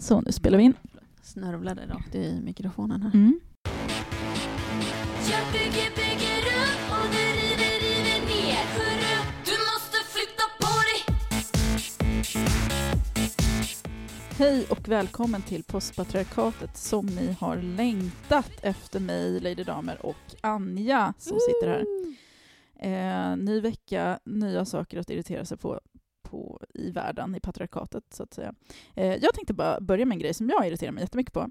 Så, nu spelar vi in. Snörvlade rakt i mikrofonen här. Mm. Jag bygger, bygger upp och du river, river ner Hörru, du måste flytta på dig Hej och välkommen till Postpatriarkatet som ni har längtat efter mig, Lady Damer och Anja som sitter här. Eh, ny vecka, nya saker att irritera sig på, på i världen, i patriarkatet så att säga. Eh, jag tänkte bara börja med en grej som jag irriterar mig jättemycket på.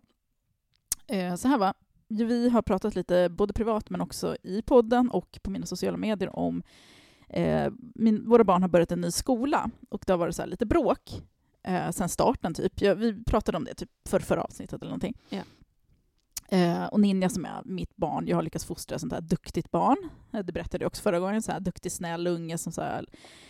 Eh, så här va, vi har pratat lite både privat men också i podden och på mina sociala medier om eh, min, våra barn har börjat en ny skola och det har varit så här lite bråk eh, sen starten typ. Jag, vi pratade om det typ för förra avsnittet eller någonting. Yeah. Eh, och Ninja som är mitt barn, jag har lyckats fostra ett sånt här duktigt barn. Eh, det berättade jag också förra gången, så här duktig snäll unge som så här,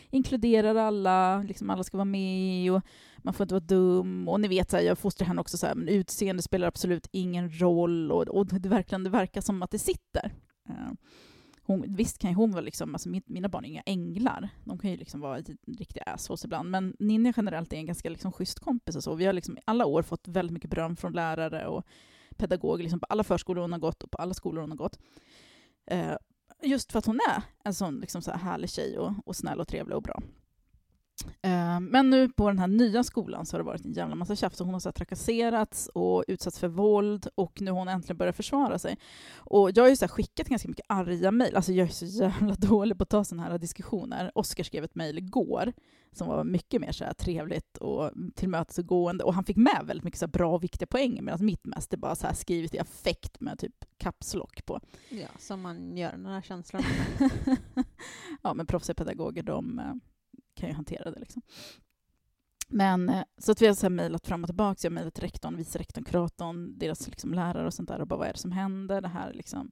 inkluderar alla, liksom alla ska vara med och man får inte vara dum. Och ni vet, så här, jag fostrar henne också så här, men utseende spelar absolut ingen roll och, och det, verkligen, det verkar som att det sitter. Eh, hon, visst kan ju hon vara liksom, alltså min, mina barn är inga änglar. De kan ju liksom vara riktiga assholes ibland. Men Ninja generellt är en ganska liksom schysst kompis och så. Vi har liksom i alla år fått väldigt mycket beröm från lärare och pedagog liksom på alla förskolor hon har gått och på alla skolor hon har gått. Eh, just för att hon är en sån liksom så här härlig tjej och, och snäll och trevlig och bra. Eh, men nu på den här nya skolan så har det varit en jävla massa tjafs och hon har så trakasserats och utsatts för våld och nu har hon äntligen börjat försvara sig. Och jag har ju så skickat ganska mycket arga mejl, alltså jag är så jävla dålig på att ta sådana här diskussioner. Oskar skrev ett mejl igår som var mycket mer så här trevligt och tillmötesgående och han fick med väldigt mycket så bra och viktiga poänger medan mitt mest är bara så här skrivet i affekt med typ kapslock på. Ja, som man gör den här känslan. ja, men proffsiga pedagoger, de eh, kan ju hantera det liksom. Men eh, så att vi har så här mejlat fram och tillbaka. Jag har mejlat rektorn, vice rektorn, kuratorn, deras liksom lärare och sånt där och bara vad är det som händer? Det här, liksom,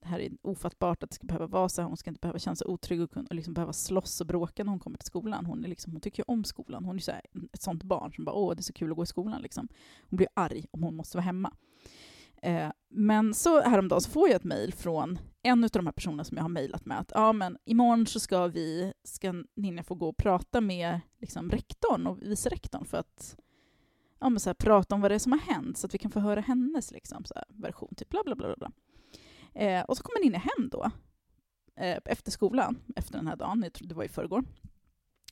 det här är ofattbart att det ska behöva vara så här. Hon ska inte behöva känna sig otrygg och, och liksom behöva slåss och bråka när hon kommer till skolan. Hon, är liksom, hon tycker ju om skolan. Hon är så här, ett sånt barn som bara åh, det är så kul att gå i skolan. Liksom. Hon blir arg om hon måste vara hemma. Eh, men så häromdagen så får jag ett mejl från en av de här personerna som jag har mejlat med att ja, men imorgon så ska vi, ska Ninja få gå och prata med liksom, rektorn och vice rektorn för att ja, men så här, prata om vad det är som har hänt så att vi kan få höra hennes liksom, så här, version. Typ bla bla bla. bla. Eh, och så kommer Ninja hem då eh, efter skolan, efter den här dagen, jag tror det var i förrgår.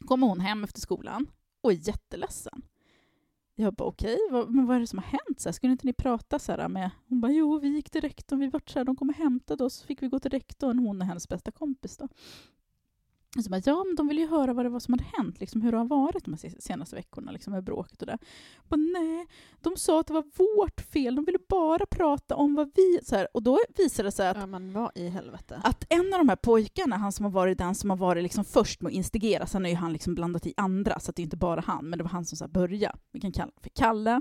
Kommer hon hem efter skolan och är jätteledsen. Jag bara okej, okay, vad, men vad är det som har hänt? Så här, skulle inte ni prata så här med... Hon bara jo, vi gick till rektorn, vi vart så här, de kom och hämtade oss, så fick vi gå till rektorn, hon är hennes bästa kompis då. Så bara, ja, men de vill ju höra vad det var som hade hänt, liksom, hur det har varit de senaste veckorna liksom, med bråket och det. Bara, nej, de sa att det var vårt fel, de ville bara prata om vad vi... Så här, och då visade det sig att, ja, men vad i helvete? att en av de här pojkarna, han som har varit den som har varit liksom först med att instigera, sen har ju han liksom blandat i andra, så det är inte bara han, men det var han som så här började. Vi kan kalla honom för Kalle.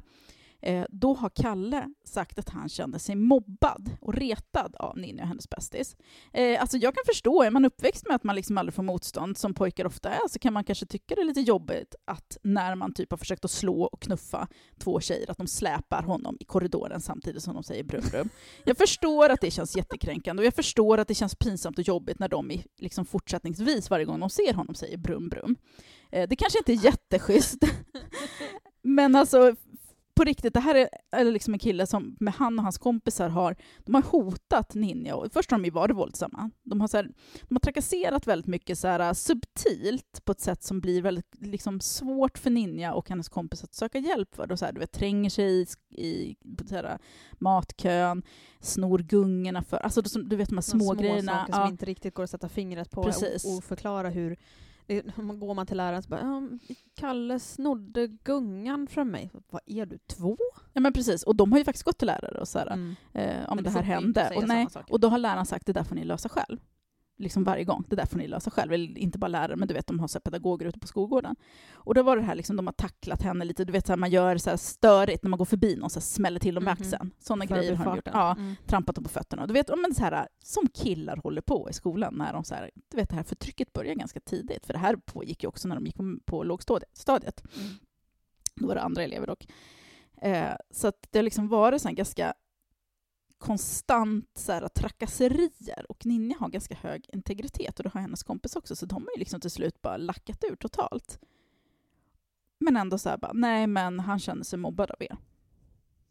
Eh, då har Kalle sagt att han kände sig mobbad och retad av Ninni och hennes bästis. Eh, alltså jag kan förstå, är man uppväxt med att man liksom aldrig får motstånd, som pojkar ofta är, så kan man kanske tycka det är lite jobbigt att när man typ har försökt att slå och knuffa två tjejer, att de släpar honom i korridoren samtidigt som de säger brum brum. Jag förstår att det känns jättekränkande och jag förstår att det känns pinsamt och jobbigt när de liksom fortsättningsvis varje gång de ser honom säger brum brum. Eh, det kanske inte är jätteschysst, men alltså på riktigt, det här är, liksom en kille som med han och hans kompisar har, de har hotat Ninja. Och först har de ju varit våldsamma. De har, så här, de har trakasserat väldigt mycket så här, subtilt på ett sätt som blir väldigt liksom, svårt för Ninja och hennes kompis att söka hjälp för. De så här, du vet, tränger sig i, i så här, matkön, snor gungorna för... Alltså du vet de här små, små grejerna. saker ja. som inte riktigt går att sätta fingret på Precis. och, och förklara hur går man till läraren så bara Kalle snodde gungan från mig. Vad är du, två? Ja men precis, och de har ju faktiskt gått till lärare och så här, mm. eh, om det här hände. Och, nej, och då har läraren sagt det där får ni lösa själv liksom varje gång. Det där får ni lösa själv. Eller inte bara lärare, men du vet, de har så pedagoger ute på skolgården. Och då var det här, liksom, de har tacklat henne lite. Du vet, så här, man gör så här störigt när man går förbi någon, så här, smäller till dem med mm -hmm. axeln. Sådana grejer har de gjort. Ja, mm. Trampat dem på fötterna. Du vet, men så här, som killar håller på i skolan. När de så här, du vet, det här förtrycket börjar ganska tidigt. För det här pågick ju också när de gick på, på lågstadiet. Mm. Då var det andra elever dock. Eh, så att det har liksom varit så ganska konstant så här, trakasserier och Ninja har ganska hög integritet och det har hennes kompis också så de har ju liksom till slut bara lackat ur totalt. Men ändå så här bara, nej men han känner sig mobbad av er.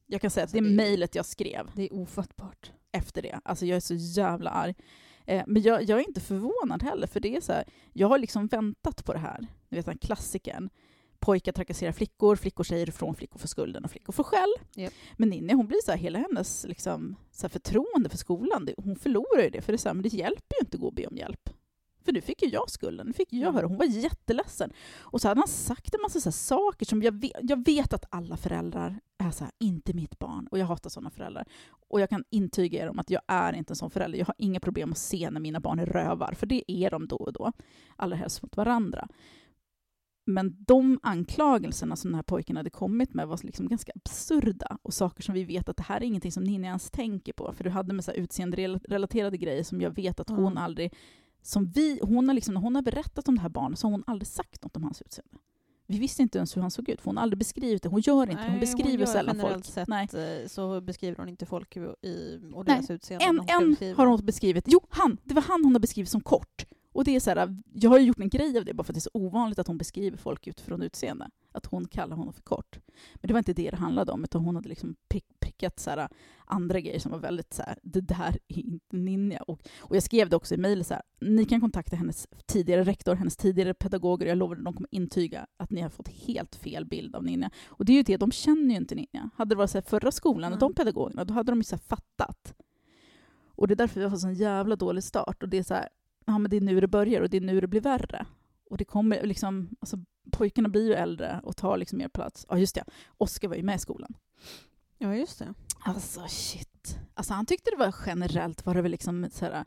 Jag kan säga att Alltså, det är det är- mejlet jag skrev Det är ofattbart. efter det. Alltså jag är så jävla arg. Eh, men jag, jag är inte förvånad heller, för det är så här, jag har liksom väntat på det här. Ni vet den klassikern. Pojkar trakasserar flickor, flickor säger ifrån, flickor får skulden och flickor får skäll. Japp. Men Ninni, hon blir så här, hela hennes liksom, så förtroende för skolan, det, hon förlorar ju det. För det är så här, men det hjälper ju inte att gå och be om hjälp. För nu fick ju jag skulden, nu fick jag höra. Hon var jätteledsen. Och så hade han sagt en massa så saker som jag vet, jag vet att alla föräldrar är så här, inte mitt barn. Och jag hatar sådana föräldrar. Och jag kan intyga er om att jag är inte en sån förälder. Jag har inga problem att se när mina barn är rövar, för det är de då och då. Allra helst mot varandra. Men de anklagelserna som den här pojken hade kommit med var liksom ganska absurda och saker som vi vet att det här är ingenting som Ninni ens tänker på. För du hade med så här utseende-relaterade grejer som jag vet att hon Ja. aldrig... Som vi, hon har liksom, när hon har berättat om det här barnet så har hon aldrig sagt något om hans utseende. Vi visste inte ens hur han såg ut, för hon har aldrig beskrivit det. Hon gör inte det, hon beskriver gör sällan folk. Sett, Nej. eh, Så beskriver hon inte folk i, och Nej, deras utseende. En, hon en har hon beskrivit, jo han, det var han hon har beskrivit som kort. Och det är så här, jag har ju gjort en grej av det bara för att det är så ovanligt att hon beskriver folk utifrån utseende. Att hon kallar honom för kort. Men det var inte det det handlade om, utan hon hade liksom prick, prickat så här, andra grejer som var väldigt så här, det där är inte Ninja. Och, och jag skrev det också i mejl så här, ni kan kontakta hennes tidigare rektor, hennes tidigare pedagoger, jag lovar att de kommer intyga att ni har fått helt fel bild av Ninja. Och det är ju det, de känner ju inte Ninja. Hade det varit så här förra skolan, och de Mm. pedagogerna, då hade de ju så fattat. Och det är därför vi har fått en jävla dålig start. Och det är så här, ja men det är nu det börjar och det är nu det blir värre. Och det kommer liksom, alltså pojkarna blir ju äldre och tar liksom mer plats. Ja just det, Oskar var ju med i skolan. Ja, just det. Alltså shit. Alltså han tyckte det var generellt var det väl liksom så här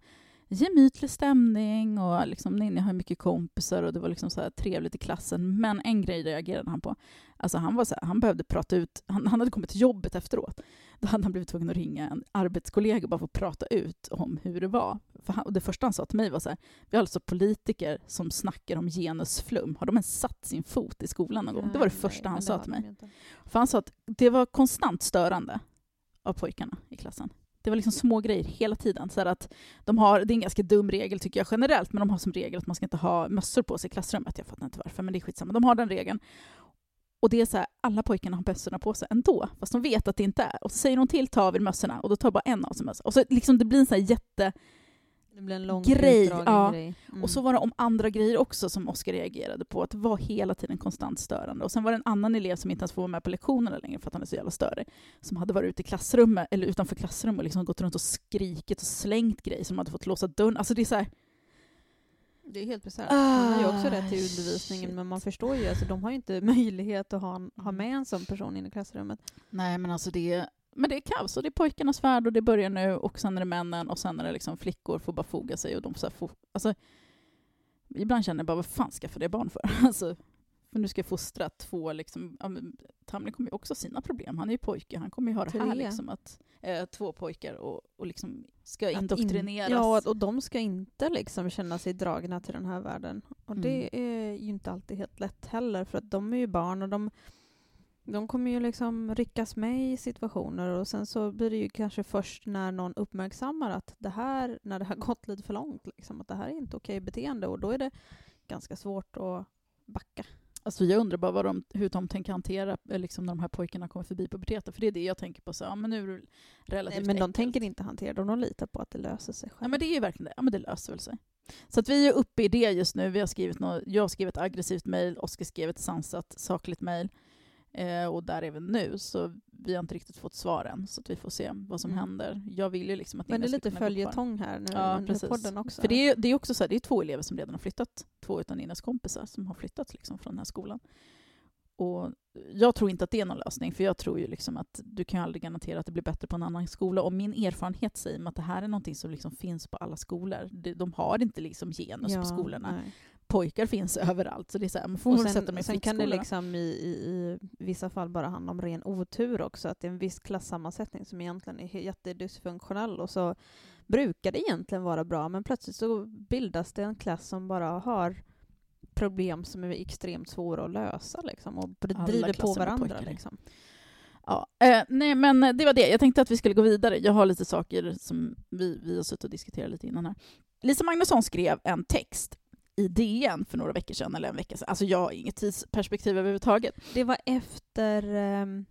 gemytlig stämning och liksom Ninja har mycket kompisar och det var liksom så här trevligt i klassen. Men en grej reagerade han på. Alltså han var så här, han behövde prata ut, han, han hade kommit till jobbet efteråt. Då hade han blivit tvungen att ringa en arbetskollega bara för att prata ut om hur det var. För han, och det första han sa till mig var så här, vi har alltså politiker som snackar om genusflum. Har de ens satt sin fot i skolan någon gång? Det var det Nej, första men han sa till mig. inte. För han sa att det var konstant störande av pojkarna i klassen. Det var liksom små grejer hela tiden. Så att de har, det är en ganska dum regel tycker jag generellt, men de har som regel att man ska inte ha mössor på sig i klassrummet. Jag fattar inte varför, men det är skitsamma. De har den regeln. Och det är så här, alla pojkarna har mössorna på sig ändå, fast de vet att det inte är. Och så säger de till, ta av er mössorna, och då tar bara en av sig mössan. Och så liksom det blir en sån här jätte... Det blir en lång Grej, ja. grej. Mm. Och så var det om andra grejer också som Oskar reagerade på, att det var hela tiden konstant störande. Och sen var det en annan elev som inte ens får vara med på lektionerna längre för att han är så jävla störig, som hade varit ute i klassrummet, eller utanför klassrummet och liksom gått runt och skrikit och slängt grejer som hade fått låsa dörren. Alltså det är så här, Det är helt bisarrt. Han har ju också Ah, rätt till undervisningen shit. men man förstår ju, alltså, de har ju inte möjlighet att ha, en, ha Mm. med en sån person in i klassrummet. nej men alltså det men det är kaos och det är pojkarnas värld och det börjar nu och sen är det männen och sen är det liksom flickor får bara foga sig och de får så här få, alltså ibland känner jag bara vad fan ska jag för det barn för? Alltså, för nu ska jag fostra två liksom, ja, Tamlin kommer ju också ha sina problem, han är ju pojke, han kommer ju ha det här Tre. liksom att eh, två pojkar och, och liksom ska Att in- indoktrineras. Ja, och, och de ska inte liksom känna sig dragna till den här världen. Och Mm. det är ju inte alltid helt lätt heller, för att de är ju barn och de, de kommer ju liksom ryckas med i situationer och sen så blir det ju kanske först när någon uppmärksammar att det här, när det har gått lite för långt, liksom, att det här är inte okej beteende och då är det ganska svårt att backa. Alltså jag undrar bara de, hur de tänker hantera eh, liksom, när de här pojkarna kommer förbi puberteten, för det är det jag tänker på. Så, ja, men nu är det relativt Nej, men de enkelt. tänker inte hantera det, de litar på att det löser sig Ja, själv. men det är ju verkligen det. Ja, men det löser väl sig. Så att vi är uppe i det just nu. Vi har skrivit något, jag har skrivit ett aggressivt mejl, Oskar skrev ett sansat, sakligt mejl. Eh, och där är vi nu, så vi har inte riktigt fått svar än. Så att vi får se vad som Mm. händer. Jag vill ju liksom att Men det är lite följetong här nu Ja, precis. podden också. För det är, det är också så här, det är två elever som redan har flyttat. Två utav Ninas kompisar som har flyttat liksom från den här skolan. Och jag tror inte att det är någon lösning, för jag tror ju liksom att du kan aldrig garantera att det blir bättre på en annan skola. Och min erfarenhet säger mig att det här är någonting som liksom finns på alla skolor. De, har inte liksom genus på skolorna. nej. Pojkar finns överallt, så det är så här, man får Och sen, sätta dem i sen kan det liksom i, i, i vissa fall bara handla om ren otur också, att det är en viss klassammansättning som egentligen är jättedysfunktionell och så brukar det egentligen vara bra, men plötsligt så bildas det en klass som bara har problem som är extremt svåra att lösa liksom, och driver på varandra. Liksom. Ja, eh, nej men det var det. Jag tänkte att vi skulle gå vidare. Jag har lite saker som vi, vi har suttit och diskuterat lite innan här. Lisa Magnusson skrev en text i DN för några veckor sedan, eller en vecka sedan. Alltså jag har inget tidsperspektiv överhuvudtaget. Det var efter ehm,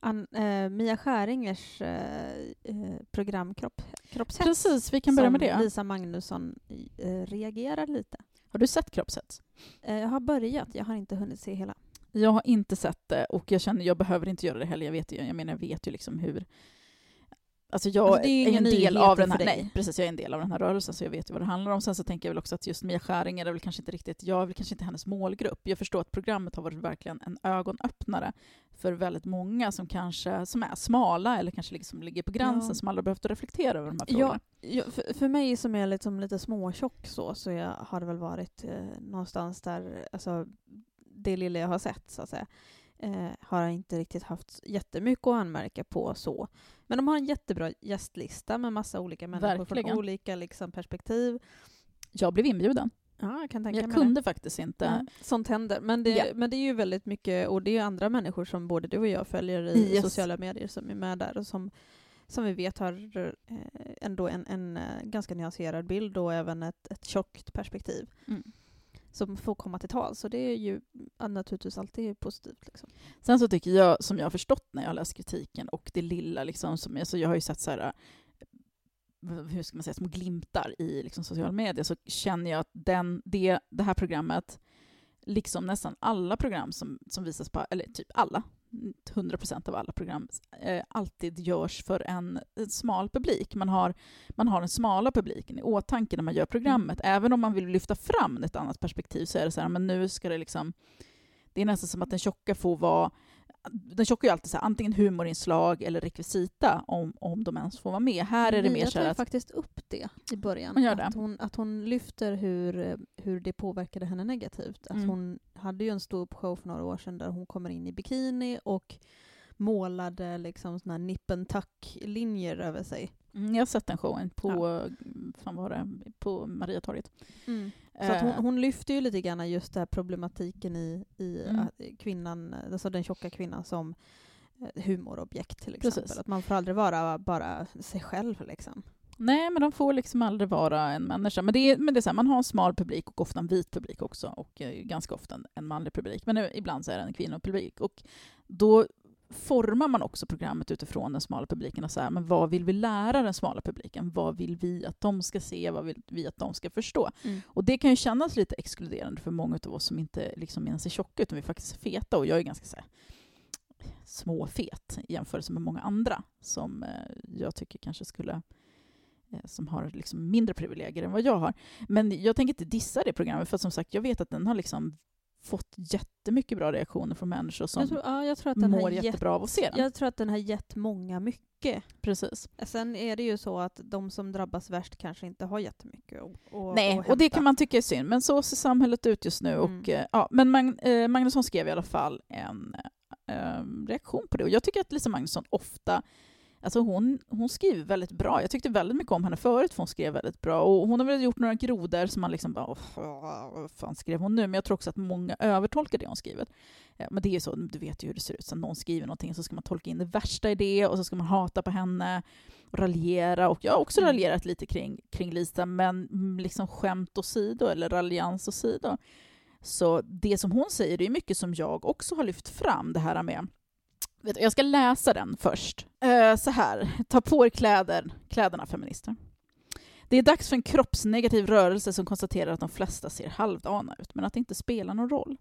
An, eh, Mia Skäringers eh, eh, program Kropp, Kroppshets. Precis, vi kan börja med det. Lisa Magnusson eh, reagerar lite. Har du sett Kroppshets? Jag har börjat, jag har inte hunnit se hela. Jag har inte sett det och jag känner jag behöver inte göra det heller. Jag vet ju, jag menar, jag vet ju liksom hur... Alltså jag Alltså, det är en del av den här, nej, precis, jag är en del av den här rörelsen så jag vet ju vad det handlar om. Sen så tänker jag väl också att just Mia Skäringer är väl kanske inte riktigt, jag är väl kanske inte hennes målgrupp. Jag förstår att programmet har varit verkligen en ögonöppnare för väldigt många som kanske som är smala eller kanske liksom ligger på gränsen Ja. som aldrig behövt reflektera över de här frågorna. Ja, ja, för, för mig som är liksom lite småtjock så, så jag har det väl varit eh, någonstans där, alltså det lilla jag har sett så att säga, eh, har jag inte riktigt haft jättemycket att anmärka på så. Men de har en jättebra gästlista med massa olika människor Verkligen. från olika liksom, perspektiv. Jag blev inbjuden. Ja, jag kan tänka jag kunde faktiskt inte. det. Ja, sånt händer. Men det, Ja. men det är ju väldigt mycket, och det är ju andra människor som både du och jag följer i Yes. sociala medier som är med där och som, som vi vet har eh, ändå en, en eh, ganska nyanserad bild och även ett, ett tjockt perspektiv Mm som får komma till tal. Så det är ju naturligtvis alltid positivt. Liksom. Sen så tycker jag, som jag har förstått när jag har läst kritiken och det lilla, liksom, som, alltså jag har ju sett så här, eh, hur ska man säga, små glimtar i liksom, sociala medier, så känner jag att den, det, det här programmet, liksom nästan alla program som, som visas på, eller typ alla, 100% av alla program, eh, alltid görs för en, en smal publik. Man har, man har den smala publiken i åtanke när man gör programmet. Även om man vill lyfta fram ett annat perspektiv så är det så här, men nu ska det liksom det är nästan som att den tjocka får vara... Den tjocka är ju alltid så här, antingen humorinslag eller rekvisita, om, om de ens får vara med. Här är det mer Mia så tar här ju att... faktiskt upp det i början. Hon att. Hon, att hon lyfter hur, hur det påverkade henne negativt. Att Mm. Hon hade ju en stor show för några år sedan där hon kommer in i bikini och målade liksom såna här nip and tuck-linjer över sig. Mm, jag har sett den showen på, fan var det, på Mariatorget. Så att hon, Eh, hon lyfter ju lite grann just den här problematiken i, i Mm. att kvinnan, alltså den tjocka kvinnan som eh, humorobjekt till exempel. Precis. Att man får aldrig vara bara sig själv liksom. Nej, men de får liksom aldrig vara en människa. Men det är, men det är så här, man har en smal publik och ofta en vit publik också. Och eh, ganska ofta en, en manlig publik. Men eh, ibland så är det en kvinnopublik. Och då formar man också programmet utifrån den smala publiken. Och så här, men vad vill vi lära den smala publiken? Vad vill vi att de ska se? Vad vill vi att de ska förstå? Och det kan ju kännas lite exkluderande för många av oss som inte liksom ens är tjocka, utan vi faktiskt är feta. Och jag är ganska så här, småfet i jämförelse med många andra som eh, jag tycker kanske skulle eh, som har liksom mindre privilegier än vad jag har. Men jag tänker inte dissa det programmet, för som sagt, jag vet att den har liksom fått jättemycket bra reaktioner från människor som Jag tror, ja, jag tror att den mår gett, jättebra av att se den. Jag tror att den har gett många mycket. Precis. Sen är det ju så att de som drabbas värst kanske inte har jättemycket att, att Nej, att och det kan man tycka är synd, men så ser samhället ut just nu. Mm. Och, eh, ja, men Mag- eh, Magnusson skrev i alla fall en eh, reaktion på det. Och jag tycker att Lisa Magnusson ofta Alltså hon, hon skriver väldigt bra. Jag tyckte väldigt mycket om henne förut, för hon skrev väldigt bra. Och hon har väl gjort några grodor som man liksom bara, "Åh, vad fan skrev hon nu? Men jag tror också att många övertolkar det hon skrivit. Ja, men det är ju så, du vet ju hur det ser ut. Så någon skriver någonting så ska man tolka in det värsta i det och så ska man hata på henne och raljera. Och jag har också Mm. raljerat lite kring, kring Lisa, men liksom skämt åsido, eller raljans åsido. Så det som hon säger, det är mycket som jag också har lyft fram, det här med du, jag ska läsa den först. Uh, så här, ta på er kläder, kläderna feminister. Det är dags för en kroppsnegativ rörelse som konstaterar att de flesta ser halvdana ut, men att det inte spelar någon roll.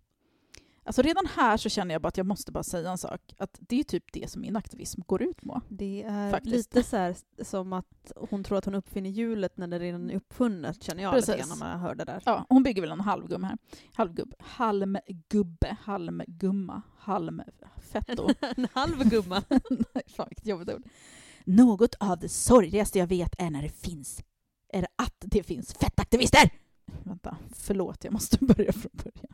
Alltså redan här så känner jag bara att jag måste bara säga en sak, att det är typ det som min aktivism går ut på. Det är Faktiskt. lite så här som att hon tror att hon uppfinner hjulet när det redan är uppfunnet, känner jag lite Precis. grann när man hör det där. Ja, hon bygger väl en halvgum här. Halvgubb. Halmgubbe. Halmgumma. Halmfetto. en halv gumma. Nej, fan vilket jobbigt ord. Något av det sorgligaste jag vet är när det finns, är att det finns fettaktivister! Vänta, förlåt, jag måste börja från början.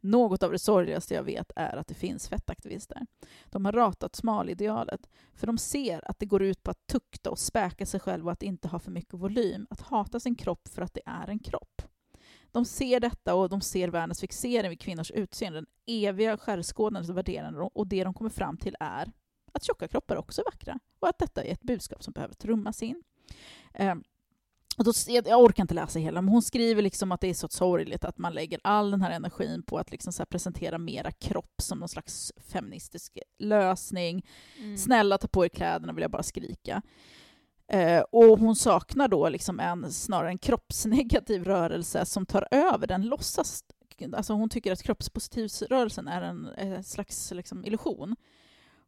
Något av det sorgligaste jag vet är att det finns fettaktivister. De har ratat smalidealet, för de ser att det går ut på att tukta och späka sig själv och att inte ha för mycket volym, att hata sin kropp för att det är en kropp. De ser detta och de ser världens fixering vid kvinnors utseende, den eviga skärskådandet och värderandet och det de kommer fram till är att tjocka kroppar också är vackra och att detta är ett budskap som behöver trummas in. Eh, och då, jag orkar inte läsa hela, men hon skriver liksom att det är så sorgligt att man lägger all den här energin på att liksom presentera mera kropp som någon slags feministisk lösning. Mm. Snälla ta på er kläderna vill jag bara skrika. Eh, och hon saknar då liksom en, snarare en kroppsnegativ rörelse som tar över den låtsas... Alltså hon tycker att kroppspositivsrörelsen är en eh, slags liksom, illusion.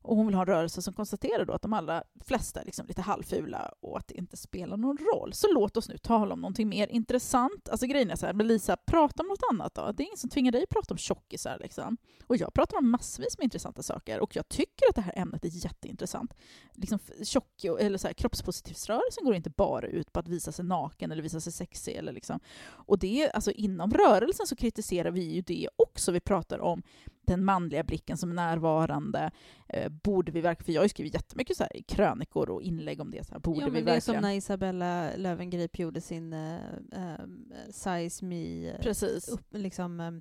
Och hon vill ha en rörelse som konstaterar då att de allra flesta är liksom lite halvfula och att det inte spelar någon roll. Så låt oss nu tala om någonting mer intressant. Alltså grejen är så här, men Lisa, prata om något annat då. Det är ingen som tvingar dig att prata om tjockisar. Liksom. Och jag pratar om massvis med intressanta saker och jag tycker att det här ämnet är jätteintressant. Liksom, tjock, eller så här, kroppspositivsrörelsen går inte bara ut på att visa sig naken eller visa sig sexig. Eller liksom. Och det, alltså, inom rörelsen så kritiserar vi ju det också. Vi pratar om den manliga blicken som är närvarande. Eh, borde vi verkligen, för jag har ju skrivit jättemycket så här, krönikor och inlägg om det. Så här, borde ja, vi men det är verkligen... som när Isabella Löwengrip gjorde sin uh, Size Me eh, Precis. upp, liksom, eh,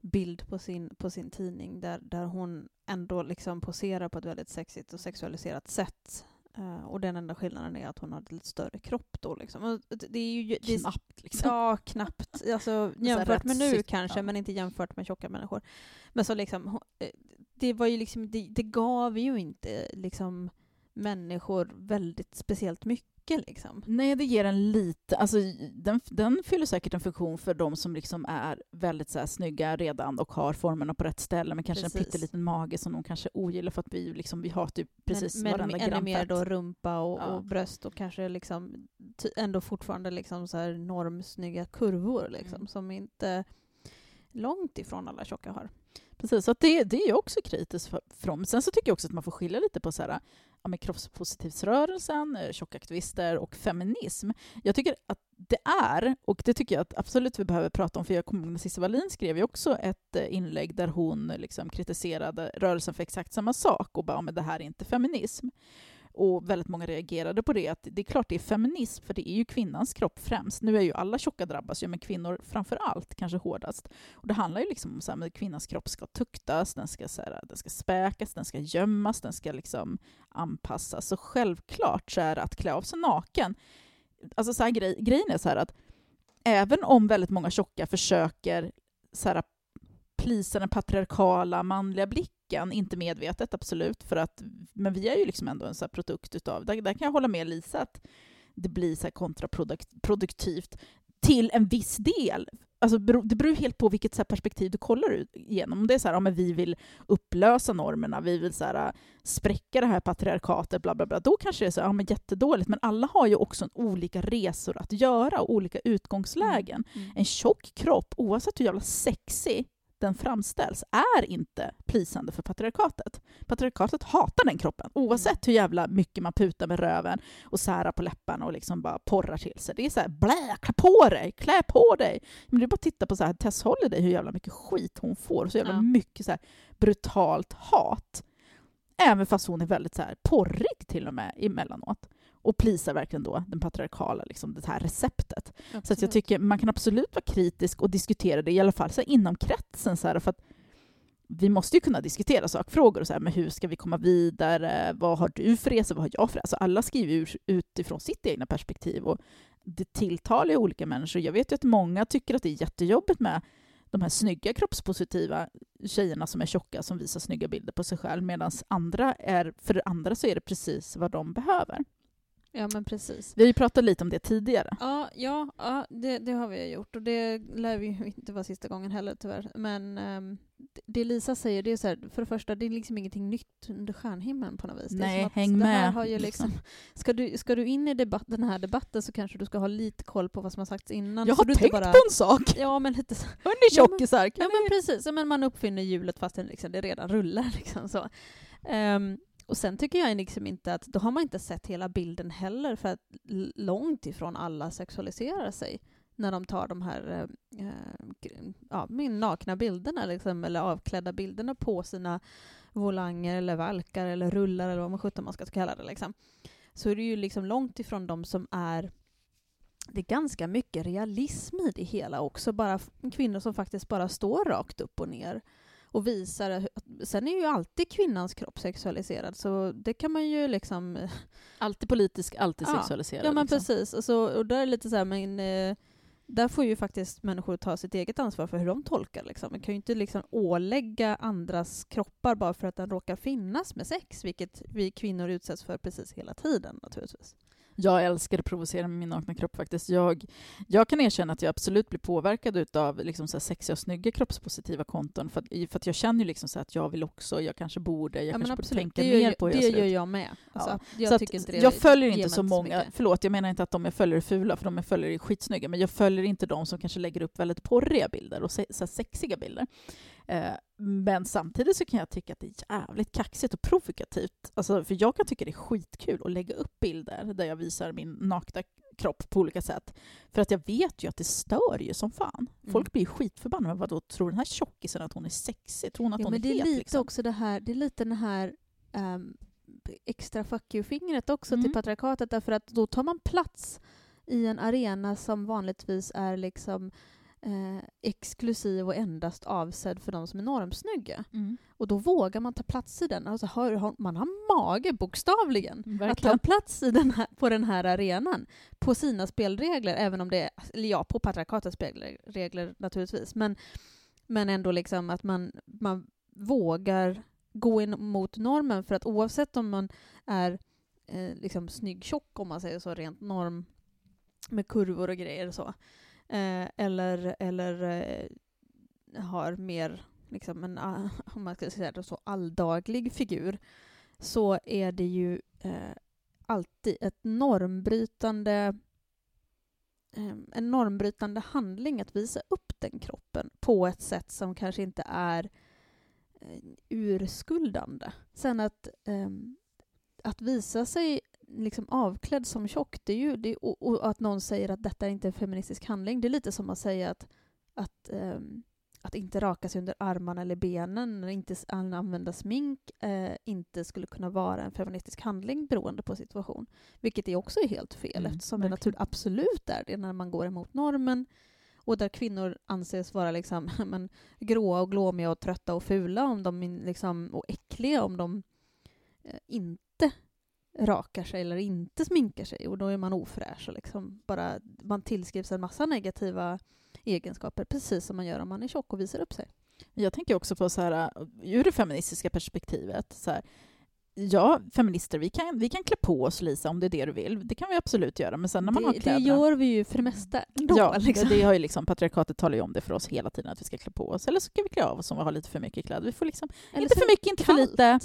bild på sin, på sin tidning där, där hon ändå liksom poserar på ett väldigt sexigt och sexualiserat sätt. Eh, och den enda skillnaden är att hon har lite större kropp då. Liksom. Det är ju, det är, Knappt liksom. Ja, knappt. Alltså, jämfört med nu sytt, kanske, ja. men inte jämfört med tjocka människor. Men så liksom, eh, det var ju liksom, det, det gav ju inte liksom människor väldigt speciellt mycket liksom. Nej, det ger en lite... Alltså, den, den fyller säkert en funktion för de som liksom är väldigt så här, snygga redan och har formerna på rätt ställe, men kanske en Precis. pytteliten mage som de kanske ogillar för att vi, liksom, vi har typ precis men, men varenda ännu gram mer då rumpa och, Ja. och bröst och kanske liksom ändå fortfarande liksom så här normsnygga kurvor liksom, Mm. som inte långt ifrån alla tjocka har. Precis, så det, det är jag också kritisk för- från. Sen så tycker jag också att man får skilja lite på så här, ja, med kroppspositivsrörelsen, eh, tjockaktivister och feminism. Jag tycker att det är, och det tycker jag att absolut vi behöver prata om, för jag kommer ihåg när Cissi Wallin skrev ju också ett eh, inlägg där hon liksom kritiserade rörelsen för exakt samma sak och bara, ja, men det här är inte feminism. Och väldigt många reagerade på det, att det är klart det är feminism, för det är ju kvinnans kropp främst. Nu är ju alla tjocka drabbas ju, men kvinnor framför allt, kanske hårdast. Och det handlar ju liksom om att kvinnans kropp ska tuktas, den ska, så här, den ska späkas, den ska gömmas, den ska liksom anpassas. Så självklart så är att klä av sig naken. Alltså så här, grej, grejen är så här att även om väldigt många tjocka försöker så här, plisa den patriarkala manliga blicken, inte medvetet absolut, för att, men vi är ju liksom ändå en så produkt utav, där, där kan jag hålla med Lisa att det blir så kontraproduktivt till en viss del. Alltså, det beror helt på vilket så perspektiv du kollar ut igenom. Om det är så här, ja, men vi vill upplösa normerna, vi vill så här, äh, spräcka det här patriarkatet, bla bla bla, då kanske det är så här, ja, men jättedåligt. Men alla har ju också olika resor att göra och olika utgångslägen. En tjock kropp, oavsett hur jävla sexig den framställs, är inte plisande för patriarkatet. Patriarkatet hatar den kroppen, oavsett hur jävla mycket man putar med röven och särar på läpparna och liksom bara porrar till sig. Det är så här, blä, klä på dig, klä på dig! Men är bara titta på så här, Tess Holiday, hur jävla mycket skit hon får, så jävla Ja. mycket så här brutalt hat. Även fast hon är väldigt så här porrig till och med emellanåt. Och plisar verkligen då den patriarkala, liksom det här receptet. Så att jag tycker man kan absolut vara kritisk och diskutera det, i alla fall så inom kretsen. Så här, för att vi måste ju kunna diskutera sakfrågor. Och så här, men hur ska vi komma vidare? Vad har du för resa? Vad har jag för resa? Alltså alla skriver utifrån sitt egna perspektiv. Och det tilltalar ju olika människor. Jag vet ju att många tycker att det är jättejobbigt med de här snygga kroppspositiva tjejerna som är tjocka som visar snygga bilder på sig själv medan andra är, för andra så är det precis vad de behöver. Ja, men precis. Vi har ju pratat lite om det tidigare. Ja, ja, ja det, det har vi gjort och det lär vi ju inte vara sista gången heller tyvärr. Men ehm, det- Lisa säger, det är så här, för det första, det är liksom ingenting nytt under stjärnhimlen på något vis. Nej, häng med, Har ju liksom. liksom, ska, du, ska du in i debatt, den här debatten så kanske du ska ha lite koll på vad som har sagts innan. Jag har tänkt bara, på en sak! Ja, men lite så. Hörni Ja, men- tjockisar! Ja, men precis. Ja, Men man uppfinner hjulet fast det, liksom, det redan rullar. Liksom, så. Ehm, och sen tycker jag liksom inte att, då har man inte sett hela bilden heller, för att långt ifrån alla sexualiserar sig när de tar de här eh, eh ja, min nakna bilderna, liksom, eller avklädda bilderna på sina volanger eller valkar eller rullar eller vad man sjutton man ska kalla det. Liksom. Så är det ju liksom långt ifrån de som är det är ganska mycket realism i det hela också. Bara kvinnor som faktiskt bara står rakt upp och ner och visar... Sen är ju alltid kvinnans kropp sexualiserad, så det kan man ju liksom... Alltid politisk, alltid Ja. sexualiserad. Ja men liksom. precis, alltså, och där är lite så här, men eh, där får ju faktiskt människor ta sitt eget ansvar för hur de tolkar. Liksom. Man kan ju inte liksom ålägga andras kroppar bara för att den råkar finnas med sex, vilket vi kvinnor utsätts för precis hela tiden naturligtvis. Jag älskar att provocera med min nakna kropp faktiskt. Jag, jag kan erkänna att jag absolut blir påverkad av liksom så här sexiga och snygga kroppspositiva konton för att, för att jag känner ju liksom så att jag vill också, jag kanske borde, jag kanske borde tänka det mer gör, på hur det jag ser gör ut. jag med. Alltså, Ja. jag så tycker inte det jag följer inte så så många, mycket. förlåt jag menar inte att de jag följer är fula, för de jag följer är skitsnygga, men jag följer inte de som kanske lägger upp väldigt porriga bilder och se, så sexiga bilder. Eh, men samtidigt så kan jag tycka att det är jävligt kaxigt och provokativt. Alltså, för jag kan tycka det är skitkul att lägga upp bilder där jag visar min nakna kropp på olika sätt. För att jag vet ju att det stör ju som fan. Folk Mm. blir ju skitförbannade. Men vadå, tror den här tjockisen att hon är sexig? Tror hon att Ja, hon men är det är het? lite liksom? också det här, det är lite den här ehm, extra fuck you-fingret också Mm. till patriarkatet därför att då tar man plats i en arena som vanligtvis är liksom eh, exklusiv och endast avsedd för de som är normsnygga. Mm. Och då vågar man ta plats i den. Alltså, har, man har mage, bokstavligen, att ta Verkligen. plats i den här, på den här arenan. På sina spelregler, även om det är, eller ja, på patriarkatets spelregler naturligtvis. Men, men ändå liksom att man, man vågar gå in mot normen för att oavsett om man är eh, liksom snygg tjock om man säger så rent norm med kurvor och grejer och så. Eh, eller eller eh, har mer liksom en, om man ska säga det så, alldaglig figur så är det ju eh, alltid ett normbrytande eh, en normbrytande handling att visa upp den kroppen på ett sätt som kanske inte är eh, urskuldande. Sen att, eh, att visa sig liksom avklädd som tjock, det är ju, det, och, och att någon säger att detta är inte en feministisk handling, det är lite som att säga att, att, ehm, att inte raka sig under armarna eller benen, inte använda smink, eh, inte skulle kunna vara en feministisk handling beroende på situation. Vilket är också helt fel, Mm, eftersom det natur- absolut är det när man går emot normen och där kvinnor anses vara liksom, men, gråa och glåmiga och trötta och fula om de liksom, och äckliga om de eh, inte rakar sig eller inte sminkar sig och då är man ofräsch och liksom bara, man tillskrivs en massa negativa egenskaper precis som man gör om man är tjock och visar upp sig. Jag tänker också på så här, ur det feministiska perspektivet. Så här, ja, feminister, vi kan, vi kan klä på oss, Lisa, om det är det du vill. Det kan vi absolut göra. Men sen när man det, har det kläderna... gör vi ju för det mesta ändå. ja, liksom. det har ju liksom, patriarkatet talar ju om det för oss hela tiden, att vi ska klä på oss. Eller så ska vi klä av oss om vi har lite för mycket kläder. Vi får liksom, Eller inte för det mycket, inte för kallt. lite.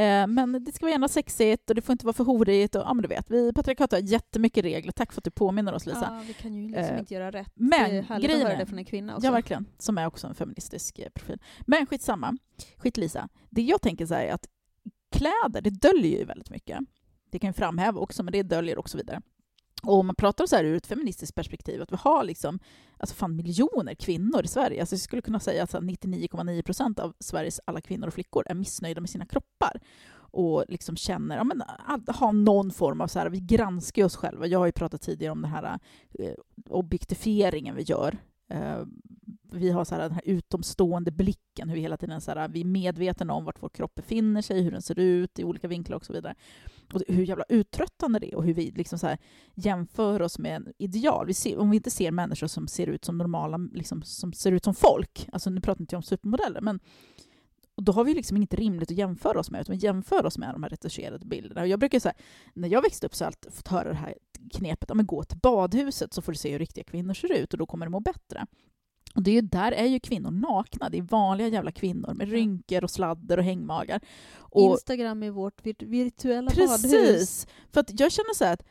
Eh, men det ska vara gärna sexigt och det får inte vara för horigt. Och, ja, men du vet, vi patriarkatet har jättemycket regler. Tack för att du påminner oss, Lisa. Ja, vi kan ju liksom Eh, inte göra rätt. men det är härligt grejen att höra det från en kvinna också. Ja, verkligen. Som är också en feministisk eh, profil. Men skitsamma. Skit Lisa. Det jag tänker så här är att kläder, det döljer ju väldigt mycket. Det kan ju framhäva också, men det döljer och så vidare. Och om man pratar så här ur ett feministiskt perspektiv, att vi har liksom, alltså fan miljoner kvinnor i Sverige. Alltså jag skulle kunna säga att 99,9 procent av Sveriges alla kvinnor och flickor är missnöjda med sina kroppar. Och liksom känner, ja men att ha någon form av så här, vi granskar ju oss själva. Jag har ju pratat tidigare om den här eh, objektifieringen vi gör. Eh, vi har så här, den här utomstående blicken, hur vi hela tiden så här, vi är medvetna om vart vår kropp befinner sig, hur den ser ut i olika vinklar och så vidare. Och hur jävla uttröttande det är och hur vi liksom så här jämför oss med en ideal. Vi ser, om vi inte ser människor som ser ut som normala, liksom, som ser ut som folk, alltså nu pratar inte jag om supermodeller, men och då har vi liksom inget rimligt att jämföra oss med, utan vi jämför oss med de här retuscherade bilderna. Och jag brukar säga, när jag växte upp så har jag alltid fått höra det här knepet, ja, men gå till badhuset så får du se hur riktiga kvinnor ser ut och då kommer du må bättre. Och det är där är ju kvinnor nakna, det är vanliga jävla kvinnor med rynkor och sladder och hängmagar. Och, Instagram är vårt vir- virtuella badhus. Precis! För att jag känner så här att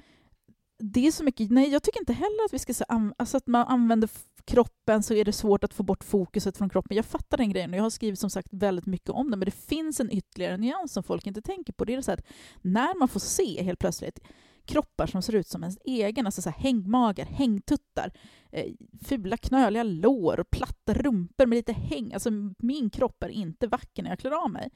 det är så mycket, nej jag tycker inte heller att vi ska så, alltså att man använder kroppen så är det svårt att få bort fokuset från kroppen. Jag fattar den grejen och jag har skrivit som sagt väldigt mycket om det men det finns en ytterligare nyans som folk inte tänker på. Det är så att när man får se helt plötsligt kroppar som ser ut som ens egen, alltså så här hängmagar, hängtuttar, eh, fula knöliga lår och platta rumpor med lite häng. Alltså min kropp är inte vacker när jag klär av mig.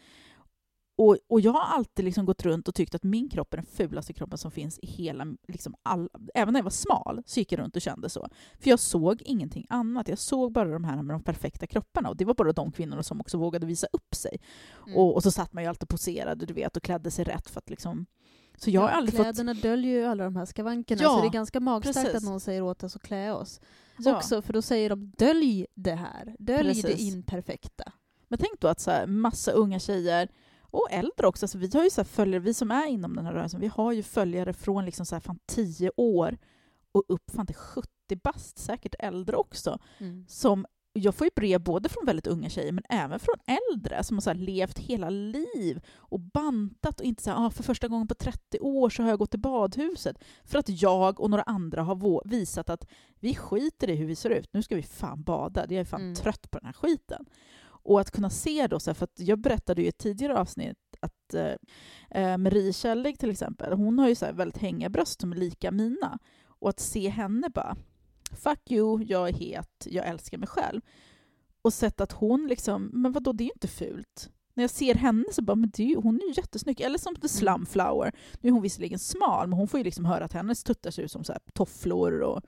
Och, och jag har alltid liksom gått runt och tyckt att min kropp är den fulaste kroppen som finns i hela... Liksom all, även när jag var smal så gick jag runt och kände så. För jag såg ingenting annat. Jag såg bara de här med de perfekta kropparna. Och det var bara de kvinnorna som också vågade visa upp sig. Mm. Och, och så satt man ju alltid och poserade du vet, och klädde sig rätt för att liksom... Så jag har aldrig fått... Kläderna döljer ju alla de här skavankerna, Ja, så det är ganska magstarkt precis. att någon säger åt oss att klä oss. Ja. Också, för då säger de dölj det här, dölj det Precis. imperfekta. Men tänk då att så här, massa unga tjejer och äldre också, alltså vi har ju så följare, vi som är inom den här rörelsen, vi har ju följare från liksom så här fan 10 år och upp fan till 70 bast, säkert äldre också. Som, jag får ju brev både från väldigt unga tjejer men även från äldre som har så levt hela liv och bantat och inte så här, ah, för första gången på 30 år så har jag gått till badhuset. För att jag och några andra har visat att vi skiter i hur vi ser ut, nu ska vi fan bada, jag är fan Mm. trött på den här skiten. Och att kunna se då, så här, för jag berättade ju i ett tidigare avsnitt att eh, eh, Marie Källig till exempel, hon har ju så väldigt hängiga bröst som är lika mina. Och att se henne bara, fuck you, jag är het, jag älskar mig själv. Och sett att hon liksom, men vadå, det är ju inte fult. När jag ser henne så bara, men det är ju, hon är ju jättesnygg. Eller som The Slumflower. Nu är hon visserligen smal, men hon får ju liksom höra att hennes tuttar ser ut som så här tofflor och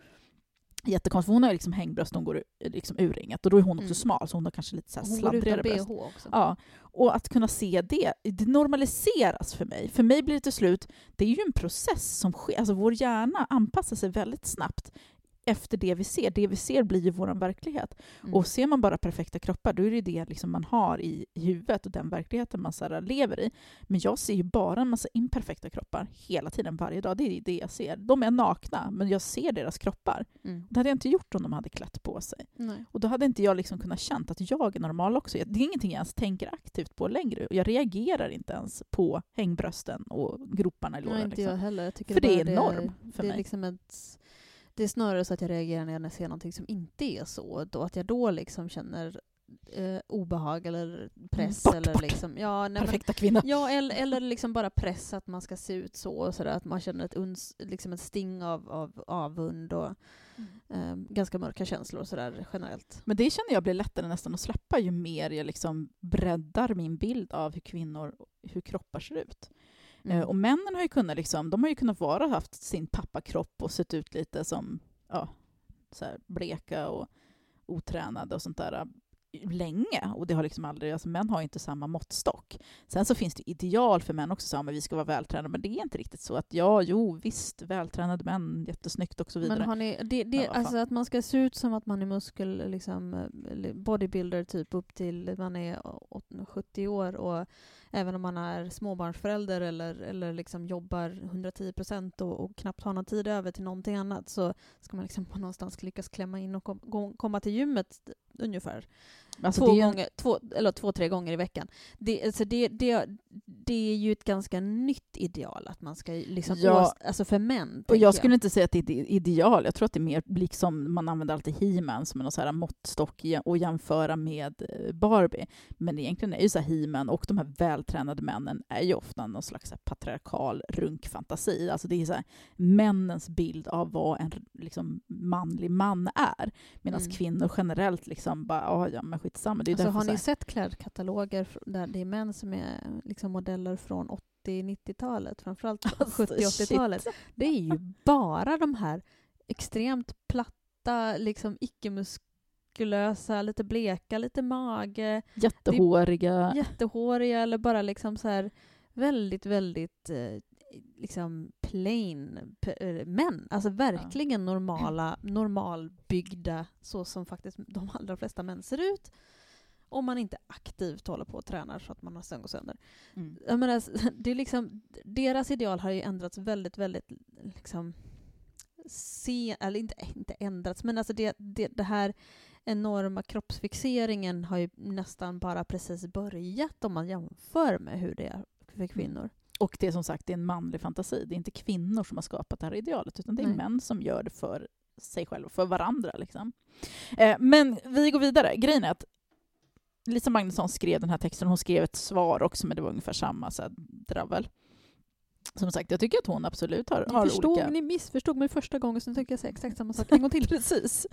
jättekonstigt. Hon har ju liksom hängbröst, hon går liksom urringat. Och då är hon också Mm. smal, så hon har kanske lite så här Hon sladdrigare bh bröst. också. Ja, och att kunna se det, det normaliseras för mig. För mig blir det till slut, det är ju en process som sker, alltså vår hjärna anpassar sig väldigt snabbt efter det vi ser. Det vi ser blir ju vår verklighet. Mm. Och ser man bara perfekta kroppar, då är det det liksom man har i, huvudet och den verkligheten man så lever i. Men jag ser ju bara en massa imperfekta kroppar hela tiden, varje dag. Det är det jag ser. De är nakna, men jag ser deras kroppar. Mm. Det hade jag inte gjort om de hade klätt på sig. Nej. Och då hade inte jag liksom kunnat känt att jag är normal också. Det är ingenting jag ens tänker aktivt på längre. Och jag reagerar inte ens på hängbrösten och groparna i Nej, låren. inte Liksom. jag heller. Jag tycker För det är norm för det är mig. Liksom ett, det är snarare så att jag reagerar när jag ser någonting som inte är så. Då, att jag då liksom känner eh, obehag eller press. Bort, eller bort. liksom, ja, nej, men, Perfekta kvinna. ja, eller, eller liksom bara press att man ska se ut så. Och sådär, att man känner ett, uns, liksom ett sting av, av avund och eh, ganska mörka känslor och sådär generellt. Men det känner jag blir lättare nästan att släppa ju mer jag liksom breddar min bild av hur kvinnor, hur kroppar ser ut. Mm. Eh, Och männen har ju kunnat, liksom, de har ju kunnat vara haft sin pappakropp och sett ut lite som ja, så bleka och otränade och sånt där eh, länge. Och det har liksom aldrig, alltså män har inte samma måttstock. Sen så finns det ideal för män också, så, men vi ska vara vältränade, men det är inte riktigt så att ja, jo, visst, vältränade män, jättesnyggt och så vidare. Men har ni, det, det, Ja, alltså att man ska se ut som att man är muskel, liksom, eh, bodybuilder typ upp till man är åt- 70 år och även om man är småbarnsförälder eller, eller liksom jobbar 110 procent och, och knappt har någon tid över till någonting annat så ska man liksom på någonstans lyckas klämma in och kom, komma till gymmet ungefär Alltså, två, en- gånger, två, eller två, tre gånger i veckan. Det, alltså det, det, det är ju ett ganska nytt ideal att man ska liksom Ja. ås, alltså för män. Och tänker jag skulle inte säga att det är ett ideal. Jag tror att det är mer liksom man använder alltid He-Man som en så här måttstock och jämföra med eh, Barbie. Men egentligen är ju så He-Man och de här vältränade männen är ju ofta någon slags patriarkal runkfantasi. Alltså det är så här männens bild av vad en liksom, manlig man är. Medan Mm. kvinnor generellt liksom bara, "Ah, ja men skitsamma. Det är Alltså, har ni sett klädkataloger där det är män som är liksom modeller från 80-90-talet, framförallt Alltså, 70-80-talet? Det är ju bara de här extremt platta, liksom icke-muskulösa, lite bleka, lite mage, jättehåriga. jättehåriga eller bara liksom så här väldigt, väldigt eh, liksom plain eh, män. Alltså verkligen normala, normalbyggda så som faktiskt de allra flesta män ser ut. Om man inte aktivt håller på och tränar så att man nästan går sönder. Mm. Jag menar, det är liksom, deras ideal har ju ändrats väldigt, väldigt liksom se, eller inte, inte ändrats, men alltså det, det, det här enorma kroppsfixeringen har ju nästan bara precis börjat om man jämför med hur det är för kvinnor. Och det är som sagt det är en manlig fantasi. Det är inte kvinnor som har skapat det här idealet, utan det är Nej. män som gör det för sig själva, för varandra. Liksom. Eh, men vi går vidare. Grejen är att Lisa Magnusson skrev den här texten, hon skrev ett svar också, men det var ungefär samma så här, dravel. Som sagt, jag tycker att hon absolut har, har förstod, olika... ni missförstod mig första gången, så tycker jag säga exakt samma sak en gång till. Precis.